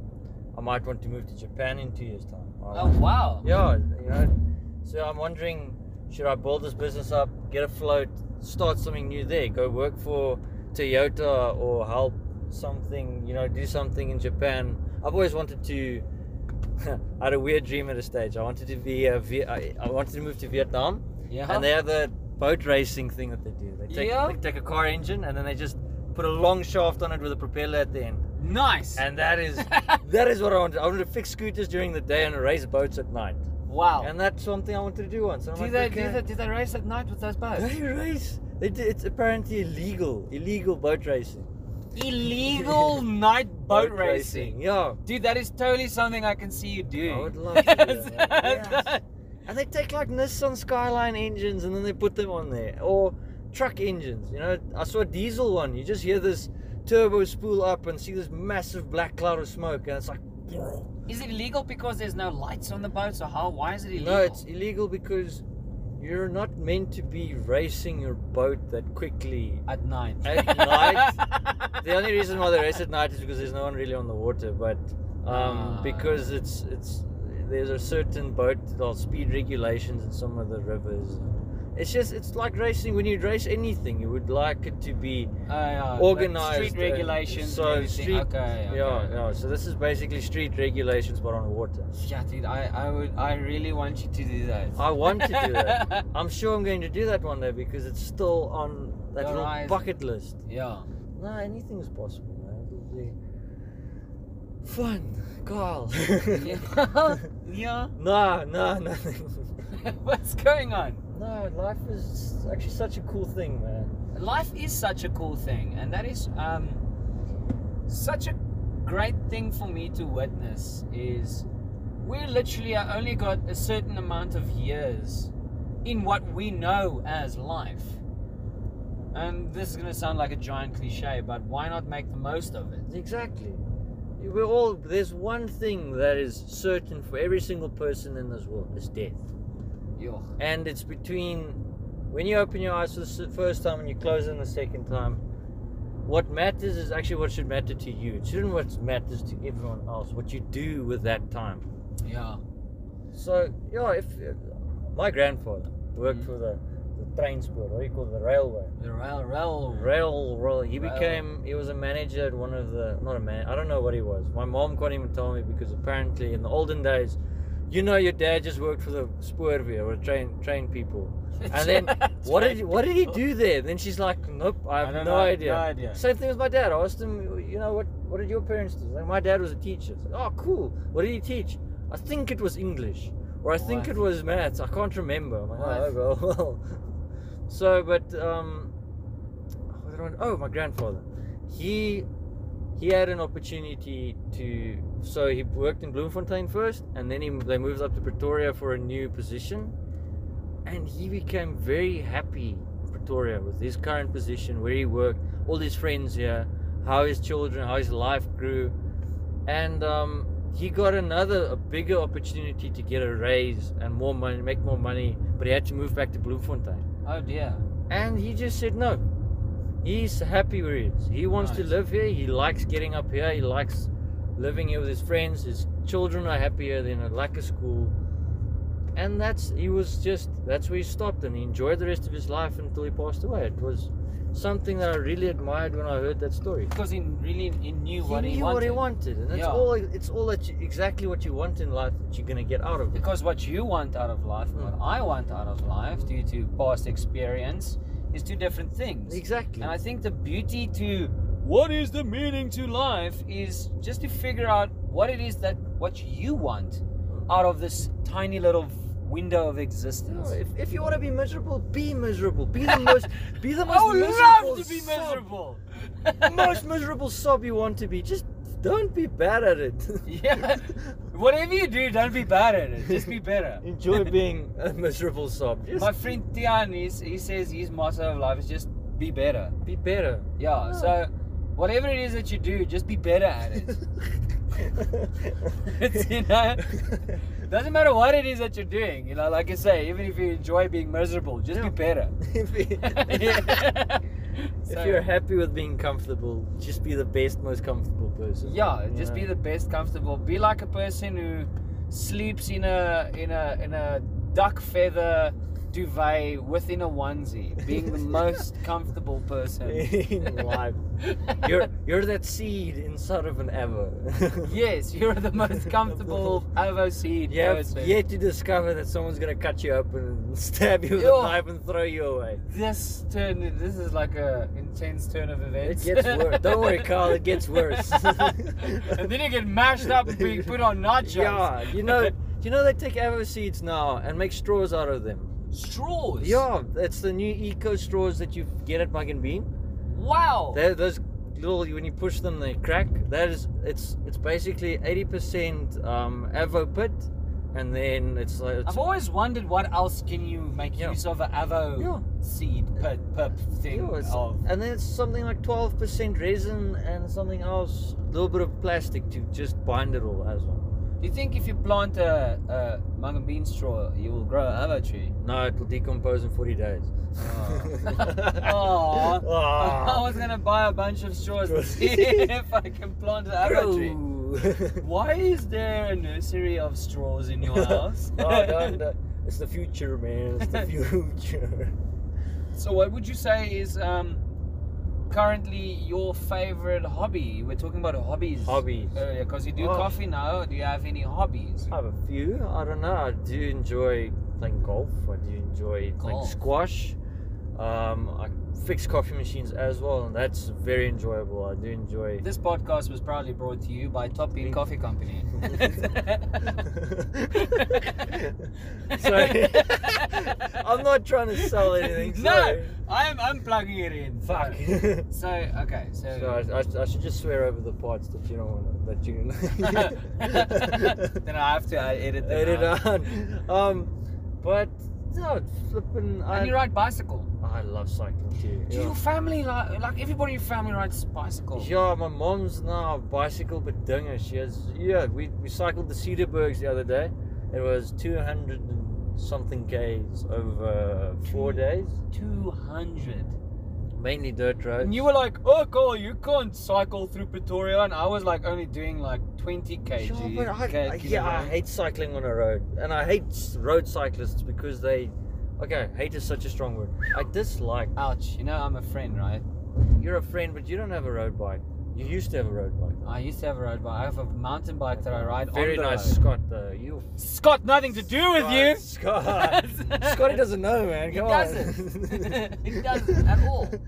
I might want to move to Japan in two years' time. I Oh wow. yeah, you know. So I'm wondering, should I build this business up, get afloat, start something new there, go work for Toyota or help something, you know, do something in Japan. I've always wanted to. I had a weird dream at a stage. I wanted to be a. I wanted to move to Vietnam, Yeah. and they have the boat racing thing that they do. They take, Yeah. they take a car engine and then they just put a long shaft on it with a propeller at the end. nice. And that is that is what I wanted. I wanted to fix scooters during the day and race boats at night. wow. And that's something I wanted to do once. I'm do like, they okay. do they do they race at night with those boats? They race. They do, it's apparently illegal. Illegal boat racing. Illegal night boat racing. Yeah. Dude, that is totally something I can see you doing. I would love to do that. Yes. And they take like Nissan Skyline engines and then they put them on there. Or truck engines. You know, I saw a diesel one. You just hear this turbo spool up and see this massive black cloud of smoke and it's like Is it illegal because there's no lights on the boat? So how? Why is it illegal? No, it's illegal because you're not meant to be racing your boat that quickly at night. At night? the only reason why they race at night is because there's no one really on the water, but um, Ah. because it's it's there's a certain boat or speed regulations in some of the rivers. It's just it's like racing. When you race anything, you would like it to be Uh, yeah, organized. Street regulations. So street, okay, okay. yeah, yeah. So this is basically street regulations, but on water. Yeah, dude, I, I would, I really want you to do that. I want to do that. I'm sure I'm going to do that one day because it's still on that The little horizon. bucket list. yeah. No, anything is possible, man. It'll be fun, Carl. Yeah. yeah. no, no, nothing. What's going on? no, life is actually such a cool thing, man. Life is such a cool thing, and that is um, such a great thing for me to witness. Is we literally are only got a certain amount of years in what we know as life. And this is going to sound like a giant cliche, but why not make the most of it? Exactly. We're all. There's one thing that is certain for every single person in this world: is death. And it's between when you open your eyes for the first time and you close them the second time. What matters is actually what should matter to you. It shouldn't what matters to everyone else. What you do with that time. Yeah. So yeah, if my grandfather worked Mhm. for the the train what do you call it, the railway, The rail, rail, rail, rail. He Rail. became he was a manager at one of the not a man. I don't know what he was. My mom can't even tell me because apparently in the olden days, you know, your dad just worked for the spoorweë or train train people. And then what did he, what did he do there? Then she's like, nope, I have I no, know, idea. no idea. Same thing with my dad. I asked him, you know, what what did your parents do? Like, my dad was a teacher. Like, oh, cool. What did he teach? I think it was English, or I think What? it was maths. I can't remember. I'm like, oh, well, well. So, but um, oh, my grandfather. He he had an opportunity to. So he worked in Bloemfontein first, and then he, they moved up to Pretoria for a new position, and he became very happy in Pretoria with his current position where he worked, all his friends here, how his children, how his life grew, and um, he got another a bigger opportunity to get a raise and more money, make more money, but he had to move back to Bloemfontein. Oh dear. And he just said no. He's happy where he is. He wants to live here. He likes getting up here. He likes living here with his friends. His children are happier than a like a school. And that's he was just that's where he stopped and he enjoyed the rest of his life until he passed away. It was something that I really admired when I heard that story. Because he really he knew He what he knew wanted. what he wanted, and it's Yeah. all it's all that you, exactly what you want in life that you're gonna get out of it. Because what you want out of life and what Mm. I want out of life, due to past experience, is two different things. Exactly. And I think the beauty to what is the meaning to life is just to figure out what it is that what you want out of this tiny little window of No, existence. if, if you want to be miserable, be miserable. Be the most be the most I would miserable love to be miserable. the most miserable sob you want to be. Just don't be bad at it. yeah. Whatever you do, don't be bad at it. Just be better. Enjoy being a miserable sob. Just My friend Tian, he's, he says his motto of life is just be better. be better. Yeah, Yeah. so whatever it is that you do, just be better at it. It's, you know, Doesn't matter what it is that you're doing. You know, like I say, even if you enjoy being miserable, just Yeah. be better. So- if you're happy with being comfortable, just be the best, most comfortable person. Yeah, just be the best comfortable. Be like a person who sleeps in a in a in a duck feather duvet within a onesie, being the most comfortable person. in life. You're you're that seed inside of an ever. yes, you're the most comfortable Avo seed You person. yet to discover that someone's gonna cut you up and stab you with Yo. a knife and throw you away. This turn, this is like a intense turn of events. It gets worse. Don't worry, Carl. It gets worse. and then you get mashed up and being put on nachos. yeah, you know, you know they take avo seeds now and make straws out of them. Straws. Yeah, that's the new eco straws that you get at Mugg and Bean. Wow. They're those little when you push them they crack. That is it's it's basically eighty percent um, avo pit, and then it's like it's, I've always wondered what else can you make Yeah. use of an avo Yeah. seed pip, pip thing Yeah, it's- of. and then it's something like twelve percent resin and something else, a little bit of plastic to just bind it all as well. Do you think if you plant a, a Mugg and Bean straw, you will grow an avo tree? No, it will decompose in forty days. Oh, I was gonna buy a bunch of straws to see if I can plant an avo tree. Why is there a nursery of straws in your house? oh, don't, uh, it's the future, man. It's the future. so, what would you say is um, currently your favorite hobby? We're talking about hobbies. Hobbies. Earlier, because you do Oh. coffee now. Do you have any hobbies? I have a few. I don't know. I do enjoy playing golf. I do enjoy playing squash. Um, I fix coffee machines as well, and that's very enjoyable. I do enjoy. This podcast was proudly brought to you by Top Bean Coffee Company. Sorry. I'm not trying to sell anything. No, I'm I'm plugging it in. Fuck. So okay, so, So I, I, I should just swear over the parts that you don't want to, that you then I have to uh, edit them edit out. out. Um, but no, flipping. I, And you ride bicycle. I love cycling too. Do yeah. your family like like everybody in your family rides bicycles? Yeah, my mom's now a bicycle bedinge. She has yeah. We we cycled the Cederbergs the other day. It was two hundred and something k's over four days. Two hundred. Mainly dirt roads. And you were like, "Oh, Cole, you can't cycle through Pretoria," and I was like only doing like twenty kg. Sure, but I, K- I- yeah, I hate cycling on a road, and I hate road cyclists because they. Okay, hate is such a strong word. I dislike. Ouch! You know I'm a friend, right? You're a friend, but you don't have a road bike. You used to have a road bike. I used to have a road bike. I have a mountain bike that I ride Very on the nice, road. Scott. Though you. It's nothing to do with you. Scott. Scotty doesn't know, man. He Come doesn't. he doesn't at all.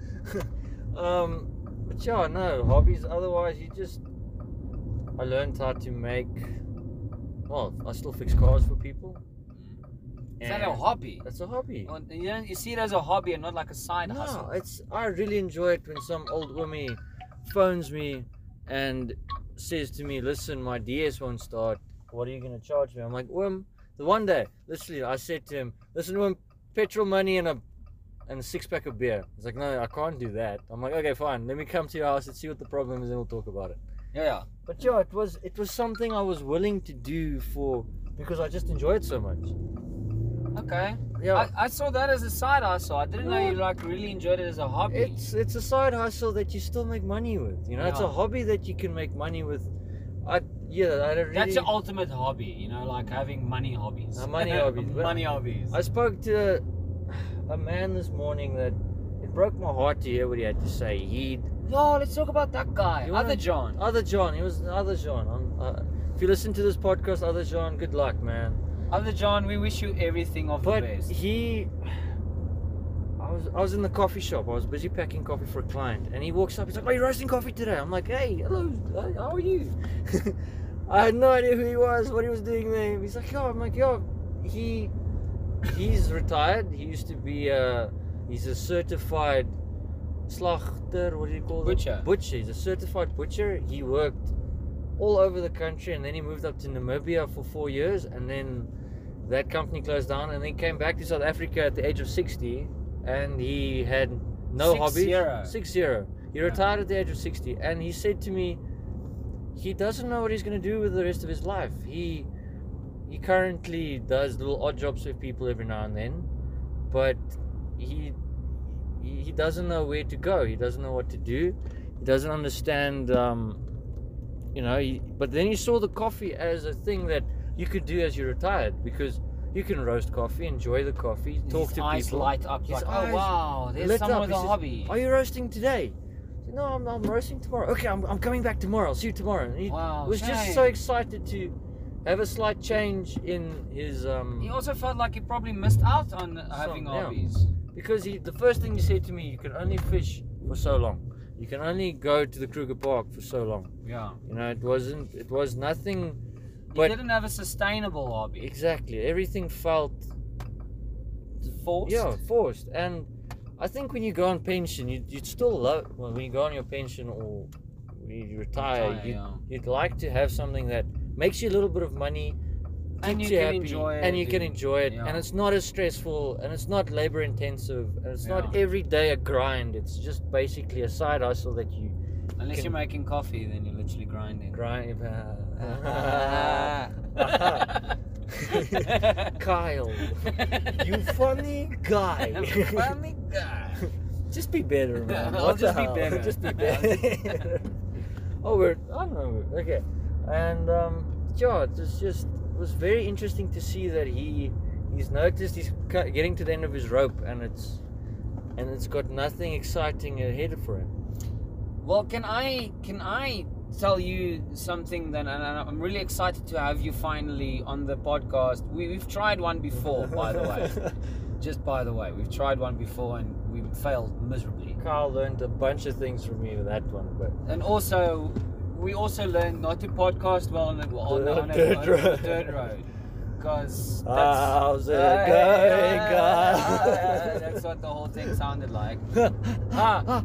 Um, but yeah, no hobbies. Otherwise, you just. I learned how to make. Well, I still fix cars for people. Is that a hobby? That's a hobby. Oh, You, know, you see it as a hobby and not like a side No, hustle. it's. I really enjoy it when some old woman phones me and says to me, "Listen, my DS won't start. What are you gonna charge me?" I'm like, "Wim." The one day, literally, I said to him, "Listen, Wim, petrol money and a and a six pack of beer." He's like, "No, I can't do that." I'm like, "Okay, fine. Let me come to your house and see what the problem is, and we'll talk about it." Yeah, yeah. But yeah, it was it was something I was willing to do for because I just enjoy it so much. Okay. Yeah. I, I saw that as a side hustle. I didn't know you like really enjoyed it as a hobby. It's it's a side hustle that you still make money with. You know, it's a hobby that you can make money with. I yeah, I don't really. That's your ultimate hobby, you know, like having money hobbies. Uh, money hobbies, money hobbies. I spoke to a man this morning that it broke my heart to hear what he had to say. He Yo, let's talk about that guy, wanna- other Jean. other Jean, he was other Jean. Uh, if you listen to this podcast, other Jean, good luck, man. Other Jean, we wish you everything of But the best. he, I was I was in the coffee shop. I was busy packing coffee for a client, and he walks up. He's like, "Are you roasting coffee today?" I'm like, "Hey, hello, uh, how are you?" I had no idea who he was, what he was doing there. He's like, "Yo," I'm like, "Yo," he he's retired. He used to be uh he's a certified slachter. What do you call it? Butcher. Butcher. He's a certified butcher. He worked all over the country, and then he moved up to Namibia for four years, and then that company closed down, and then came back to South Africa at the age of sixty, and he had no Six hobbies. zero. Six zero. He Yeah. retired at the age of sixty, and he said to me, he doesn't know what he's going to do with the rest of his life. He he currently does little odd jobs with people every now and then, but he he, he doesn't know where to go. He doesn't know what to do. He doesn't understand. Um, you know, he, but then he saw the coffee as a thing that you could do as you retired because you can roast coffee, enjoy the coffee, talk His to eyes people. light up His like, eyes oh wow, there's lit someone up. with He a says, hobby. Are you roasting today? I said, No, I'm, I'm roasting tomorrow. Okay, I'm, I'm coming back tomorrow. I'll see you tomorrow. And he Wow, was just shame. so excited to have a slight change in his um He also felt like he probably missed out on having yeah. hobbies. because he the first thing he said to me, you can only fish for so long. You can only go to the Kruger Park for so long. Yeah. You know, it wasn't it was nothing But- didn't have a sustainable hobby. exactly. Everything felt Forced. Yeah, forced. And I think when you go on pension, you'd, you'd still love, well, when you go on your pension or when you retire, Retire, you'd, yeah. you'd like to have something that makes you a little bit of money, And keeps you can happy, enjoy it. and you can enjoy it, Yeah. and it's not as stressful, and it's not labor intensive, and it's not every day a grind. It's just basically a side hustle that you Unless can- you're making coffee, then you're literally grinding. grind. Kyle, you funny guy. funny guy. Just be better, man. I'll What just be better. Just be better. oh, we're. I don't know. Okay, and um, yeah, it was just it was very interesting to see that he he's noticed he's getting to the end of his rope, and it's and it's got nothing exciting ahead for him. Well, can I can I tell you something then? And I'm really excited to have you finally on the podcast. We, we've tried one before, by the way. Just by the way, we've tried one before and we failed miserably. Carl learned a bunch of things from me with that one, but And also, we also learned not to podcast well on a, on on Dirt on road. dirt road. Because that's, how's it Uh, going, uh, guys? that's what the whole thing sounded like. ah,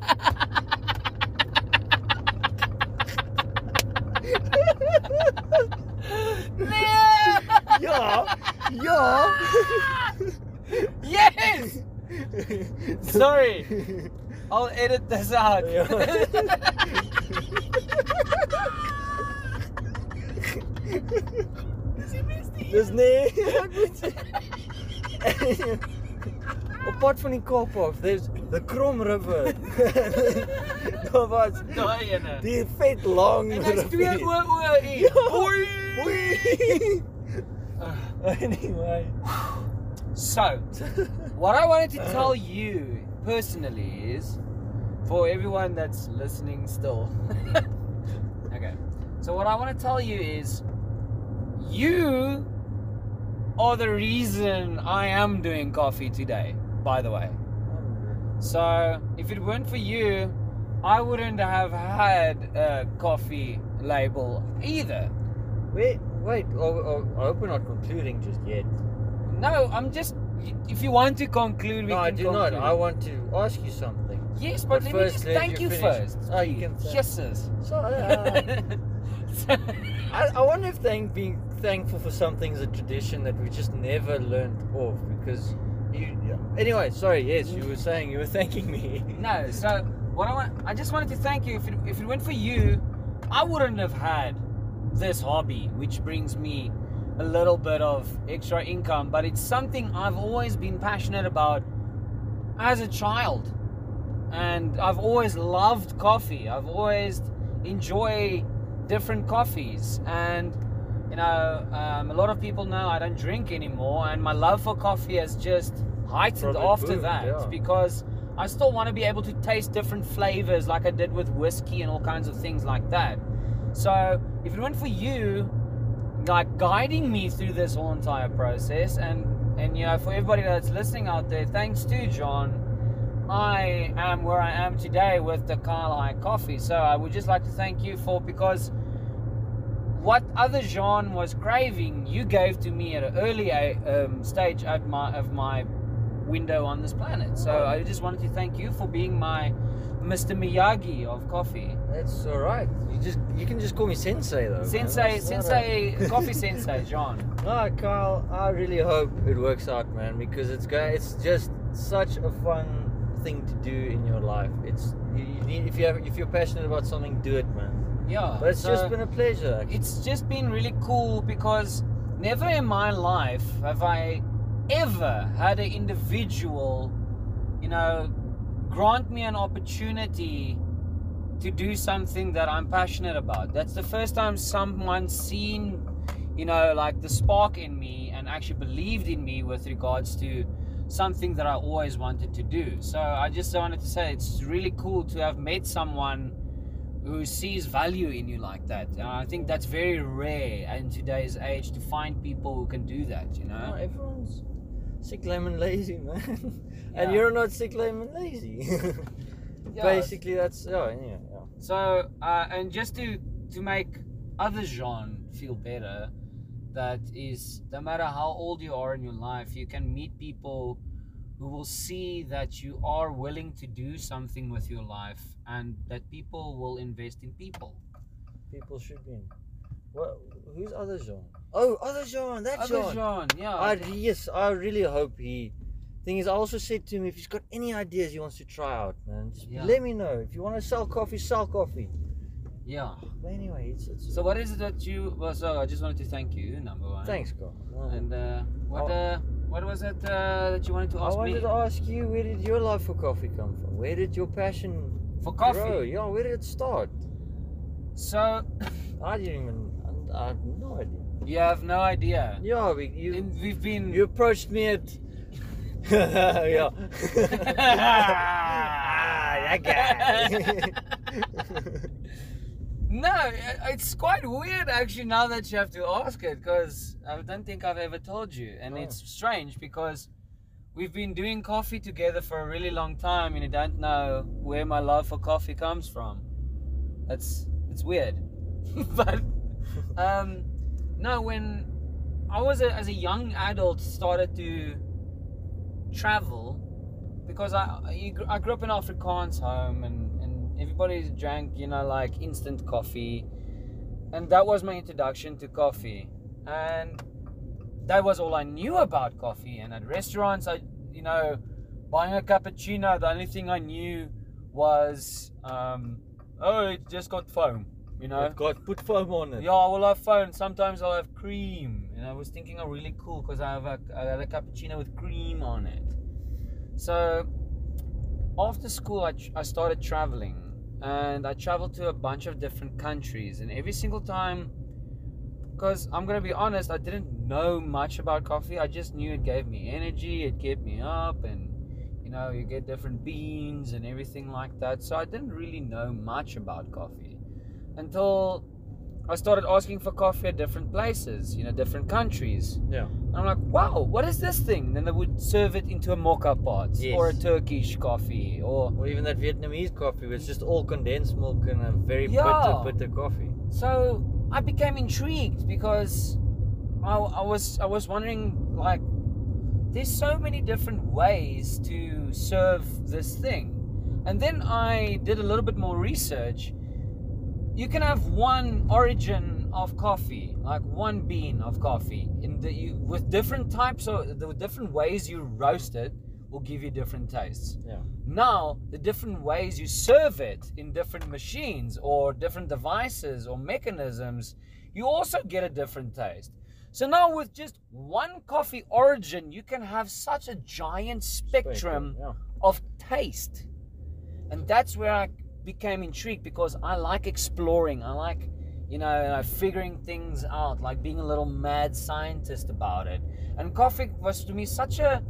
yeah, yeah. Yes! Sorry. I'll edit this out. Dis nee. Apart van die kop af, there's the Krom River. Daar was Daai ene. die vet lang En daar's twee rivier. oë oë hier. Ja. Oei. Oei. Ah. Anyway. So, what I wanted to tell you personally is for everyone that's listening still. okay. So what I want to tell you is you are the reason I am doing coffee today, by the way. So, if it weren't for you, I wouldn't have had a coffee label either. Wait, wait. Oh, oh, I hope we're not concluding just yet. No, I'm just. If you want to conclude, we No, I can do not. I want to ask you something. Yes, but, But let first, me just thank you you first. Oh, you can thank-. So, uh, I, I wonder if thank, being thankful for something is a tradition that we just never learned of because you. yeah. Anyway, sorry. Yes, you were saying you were thanking me. no, so what I want, I just wanted to thank you. If it, if it went for you, I wouldn't have had this hobby, which brings me a little bit of extra income. But it's something I've always been passionate about as a child, and I've always loved coffee. I've always enjoy different coffees, and you know, um, a lot of people know I don't drink anymore, and my love for coffee has just heightened Probably after that yeah. because I still want to be able to taste different flavors, like I did with whiskey and all kinds of things like that. So, if it weren't for you, like guiding me through this whole entire process, and and you know, for everybody that's listening out there, thanks to Jean. I am where I am today with the Kyle High Coffee. So I would just like to thank you for because what other Jean was craving, you gave to me at an early um, stage at my of my window on this planet. So I just wanted to thank you for being my Mr. Miyagi of coffee. That's all right. You just you can just call me Sensei though. Sensei, That's not a- Sensei, coffee Sensei, Jean. No, Carl, I really hope it works out, man, because it's it's just such a fun thing to do in your life. It's you, you need if you have if you're passionate about something, do it, man. Yeah. But it's so just been a pleasure. actually. it's just been really cool because never in my life have I ever had an individual, you know, grant me an opportunity to do something that I'm passionate about. That's the first time someone's seen, you know, like the spark in me and actually believed in me with regards to something that I always wanted to do. So I just wanted to say it's really cool to have met someone who sees value in you like that. And I think that's very rare in today's age to find people who can do that, you No, know? everyone's sick, lame, and lazy, man. Yeah. and you're not sick, lame, and lazy. Yeah, Basically, that's oh, yeah, yeah. So, uh, and just to to make other Jean feel better, that is, no matter how old you are in your life, you can meet people who will see that you are willing to do something with your life, and that people will invest in people. People should be. In. What? Who's other Jean? Oh, other Jean. That Other Jean. Jean, yeah. I yes, I really hope he. Thing is, I also said to him, if he's got any ideas he wants to try out, man, just Yeah. let me know. If you want to sell coffee, sell coffee. yeah. But anyway, it's, it's So, what is it that you? Well, so I just wanted to thank you, number one. thanks, God. And uh, what Oh. uh, what was it uh, that you wanted to ask me? I wanted me to ask you, where did your love for coffee come from? Where did your passion for coffee? grow? Yeah, where did it start? So I didn't even. I have no idea. you have no idea. Yeah, we, you And we've been. you approached me at. yeah. ah, that guy. No, it's quite weird actually. Now that you have to ask it, because I don't think I've ever told you, and Oh. it's strange because we've been doing coffee together for a really long time, and you don't know where my love for coffee comes from. That's it's weird, but um, no, when I was a, as a young adult started to travel because I I I grew up in Afrikaans home and everybody drank you know like instant coffee, and that was my introduction to coffee, and that was all I knew about coffee. And at restaurants, I you know buying a cappuccino, the only thing I knew was um, oh it just got foam, you know. It got put foam on it. Yeah, I will have foam. Sometimes I'll have cream. And I was thinking, oh, really cool because I have a, I had a cappuccino with cream on it. So after school, I, tr- I started traveling and I traveled to a bunch of different countries. And every single time, because I'm going to be honest, I didn't know much about coffee. I just knew it gave me energy, it kept me up, and you know, you get different beans and everything like that. So I didn't really know much about coffee until I started asking for coffee at different places, you know, different countries. Yeah. And I'm like, wow, what is this thing? And then they would serve it into a mocha pot Yes. or a Turkish coffee or Or even that Vietnamese coffee, it's just all condensed milk and a very Yeah. bitter, bitter coffee. so I became intrigued because I, I was I was wondering like there's so many different ways to serve this thing. And then I did a little bit more research. You can have one origin of coffee, like one bean of coffee, in the you, with different types of the different ways you roast it will give you different tastes. Yeah. Now, the different ways you serve it in different machines or different devices or mechanisms, you also get a different taste. So now, with just one coffee origin, you can have such a giant spectrum Yeah. of taste. And that's where I became intrigued because I like exploring. I like, you know, figuring things out, like being a little mad scientist about it. And coffee was to me such a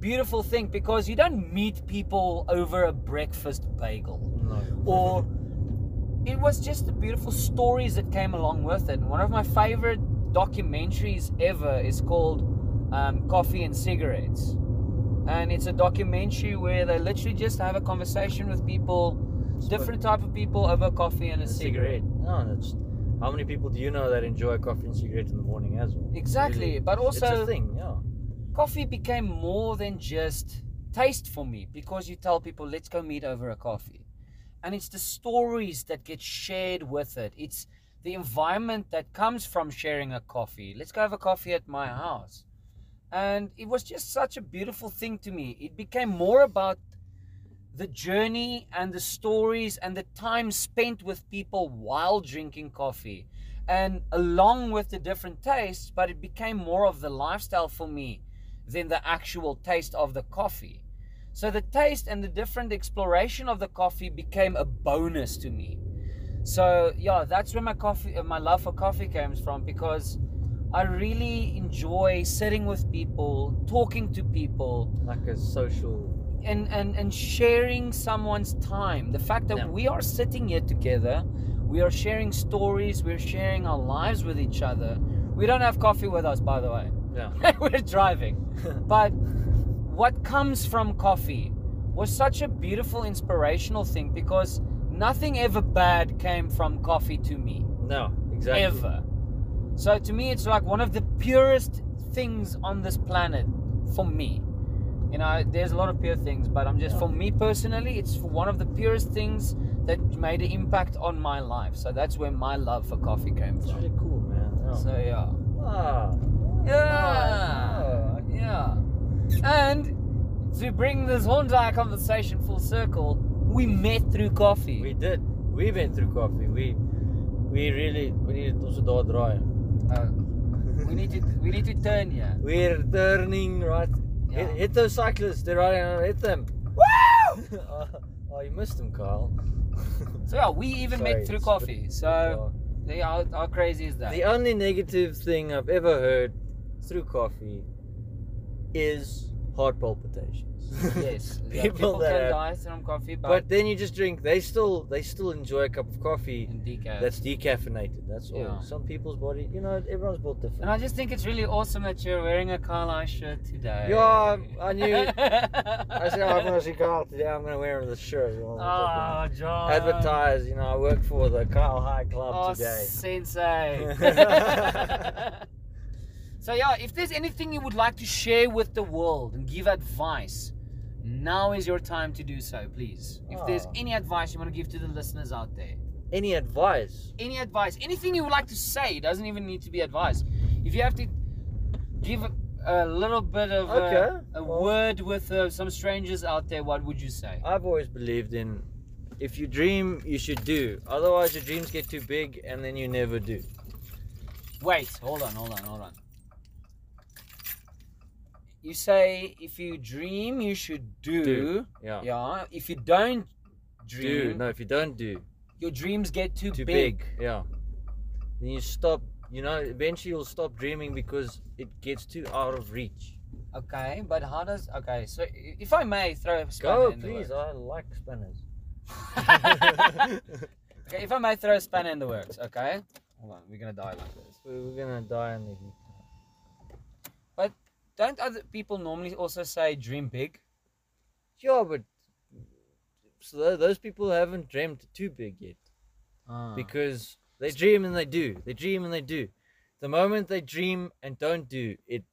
beautiful thing because you don't meet people over a breakfast bagel No. or it was just the beautiful stories that came along with it. And one of my favorite documentaries ever is called um, Coffee and Cigarettes. And it's a documentary where they literally just have a conversation with people, different type of people over coffee and a, a cigarette. cigarette. No, that's. How many people do you know that enjoy coffee and cigarette in the morning as well? Exactly, Really, but it's also a thing. Yeah. coffee became more than just taste for me because you tell people let's go meet over a coffee and it's the stories that get shared with it it's the environment that comes from sharing a coffee let's go have a coffee at my house and it was just such a beautiful thing to me it became more about the journey and the stories and the time spent with people while drinking coffee. And along with the different tastes but it became more of the lifestyle for me than the actual taste of the coffee. So the taste and the different exploration of the coffee became a bonus to me. So yeah that's where my coffee uh, my love for coffee comes from because i really enjoy sitting with people talking to people. Like a social. And and and sharing someone's time. The fact that Yeah. we are sitting here together we are sharing stories we're sharing our lives with each other. We don't have coffee with us by the way. Yeah. we're driving. But what comes from coffee was such a beautiful inspirational thing because nothing ever bad came from coffee to me. No, exactly. ever. So to me it's like one of the purest things on this planet for me you know there's a lot of pure things but i'm just for me personally it's one of the purest things that made an impact on my life so that's where my love for coffee came from. It's really cool, man. Yeah. so yeah ah. yeah Ah, yeah and to bring this whole entire conversation full circle we met through coffee We did. We went through coffee. We we really we needed also daar draai. Uh, we need to we need to turn here We're turning right. Yeah. Hit, hit those cyclists. They're riding on. Hit them. Woo! oh, you missed them, Carl. So yeah, we even Sorry, met through coffee. bit- So they how, how crazy is that? The only negative thing I've ever heard through coffee is heart palpitations. Yes, people, people that can die from coffee, but, But then you just drink. They still they still enjoy a cup of coffee decaf. that's decaffeinated. That's all. Yeah. Some people's body, you know, everyone's built different. and I just think it's really awesome that you're wearing a Carlisle shirt today. Yeah, I knew- I said oh, I'm gonna see Carl today. I'm gonna wear this shirt. Oh, Jean. Advertise. You know, I work for the Carl High Club Oh, today. sensei. so yeah, if there's anything you would like to share with the world and give advice, now is your time to do so, please. If there's Ah. any advice you want to give to the listeners out there. Any advice? any advice, anything you would like to say, doesn't even need to be advice. If you have to give a, a little bit of a- a, well- word with uh, some strangers out there, what would you say? I've always believed in if you dream, you should do. Otherwise, your dreams get too big and then you never do. Wait, hold on, hold on, hold on. You say if you dream, you should do. Do, Yeah. Yeah. If you don't dream, Do. No, if you don't do, your dreams get too, too big. big. Yeah. Then you stop. You know, eventually you'll stop dreaming because it gets too out of reach. Okay, but how does? Okay, so if I may throw a spanner Go, in the please. works. I like spanners. Okay, if I may throw a spanner in the works, okay? Hold on, we're gonna die like this. We're gonna die in the heat. Don't other people normally also say dream big? Yeah, but so those people haven't dreamt too big yet Ah. because they dream and they do. They dream and they do. The moment they dream and don't do, it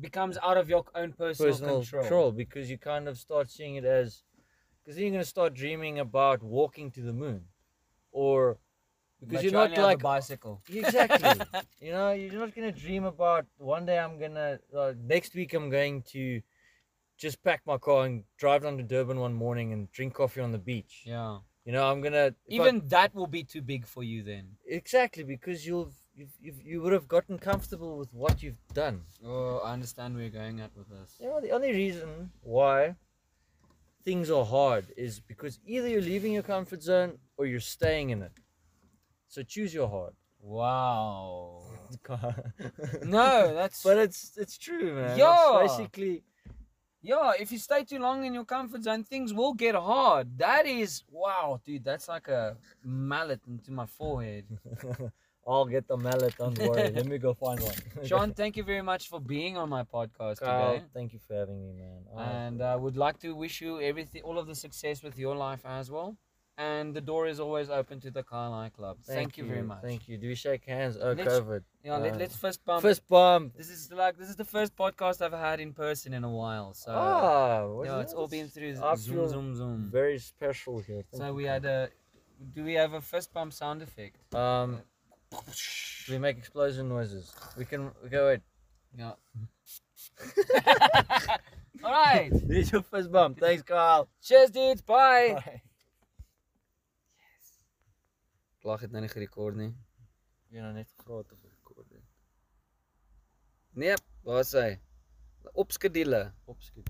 becomes out of your own personal, personal control. control. because you kind of start seeing it as because then you're gonna start dreaming about walking to the moon, or because But you're not have a like bicycle. exactly. you know, you're not gonna dream about one day I'm gonna uh, next week I'm going to just pack my car and drive down to Durban one morning and drink coffee on the beach. Yeah. You know, I'm gonna if I- Even that will be too big for you then. exactly because you'll you've, you've, you would have gotten comfortable with what you've done. Oh, I understand where you're going at with this. You know, the only reason why things are hard is because either you're leaving your comfort zone or you're staying in it. So choose your heart. Wow. No, that's but it's it's true, man. It's Yeah. basically yeah. If you stay too long in your comfort zone, things will get hard. That is wow, dude. That's like a mallet into my forehead. I'll get the mallet, don't worry. Let me go find one. Jean, thank you very much for being on my podcast Carl, today. thank you for having me, man. I- and I would like to wish you everything, all of the success with your life as well. And the door is always open to the Carlisle Club. Thank, you, very much. Thank you. Do we shake hands? Oh, Let's- COVID. Yeah, let, Uh, let's first bump. First bump. This is like this is the first podcast I've had in person in a while. So ah, yeah, it's all been through I Zoom, Zoom, Zoom. Very special here. Thank So you. we had a. Do we have a fist bump sound effect? Um, do we make explosion noises? We can go ahead. Yeah. Alright. Here's your fist bump. Thanks, Kyle. Cheers dudes. Bye. Bye. Lag het nou nie gerekord nie. Jy nou net gevra of rekord het. Nee, waar is hy? Opskedule. Opskiet.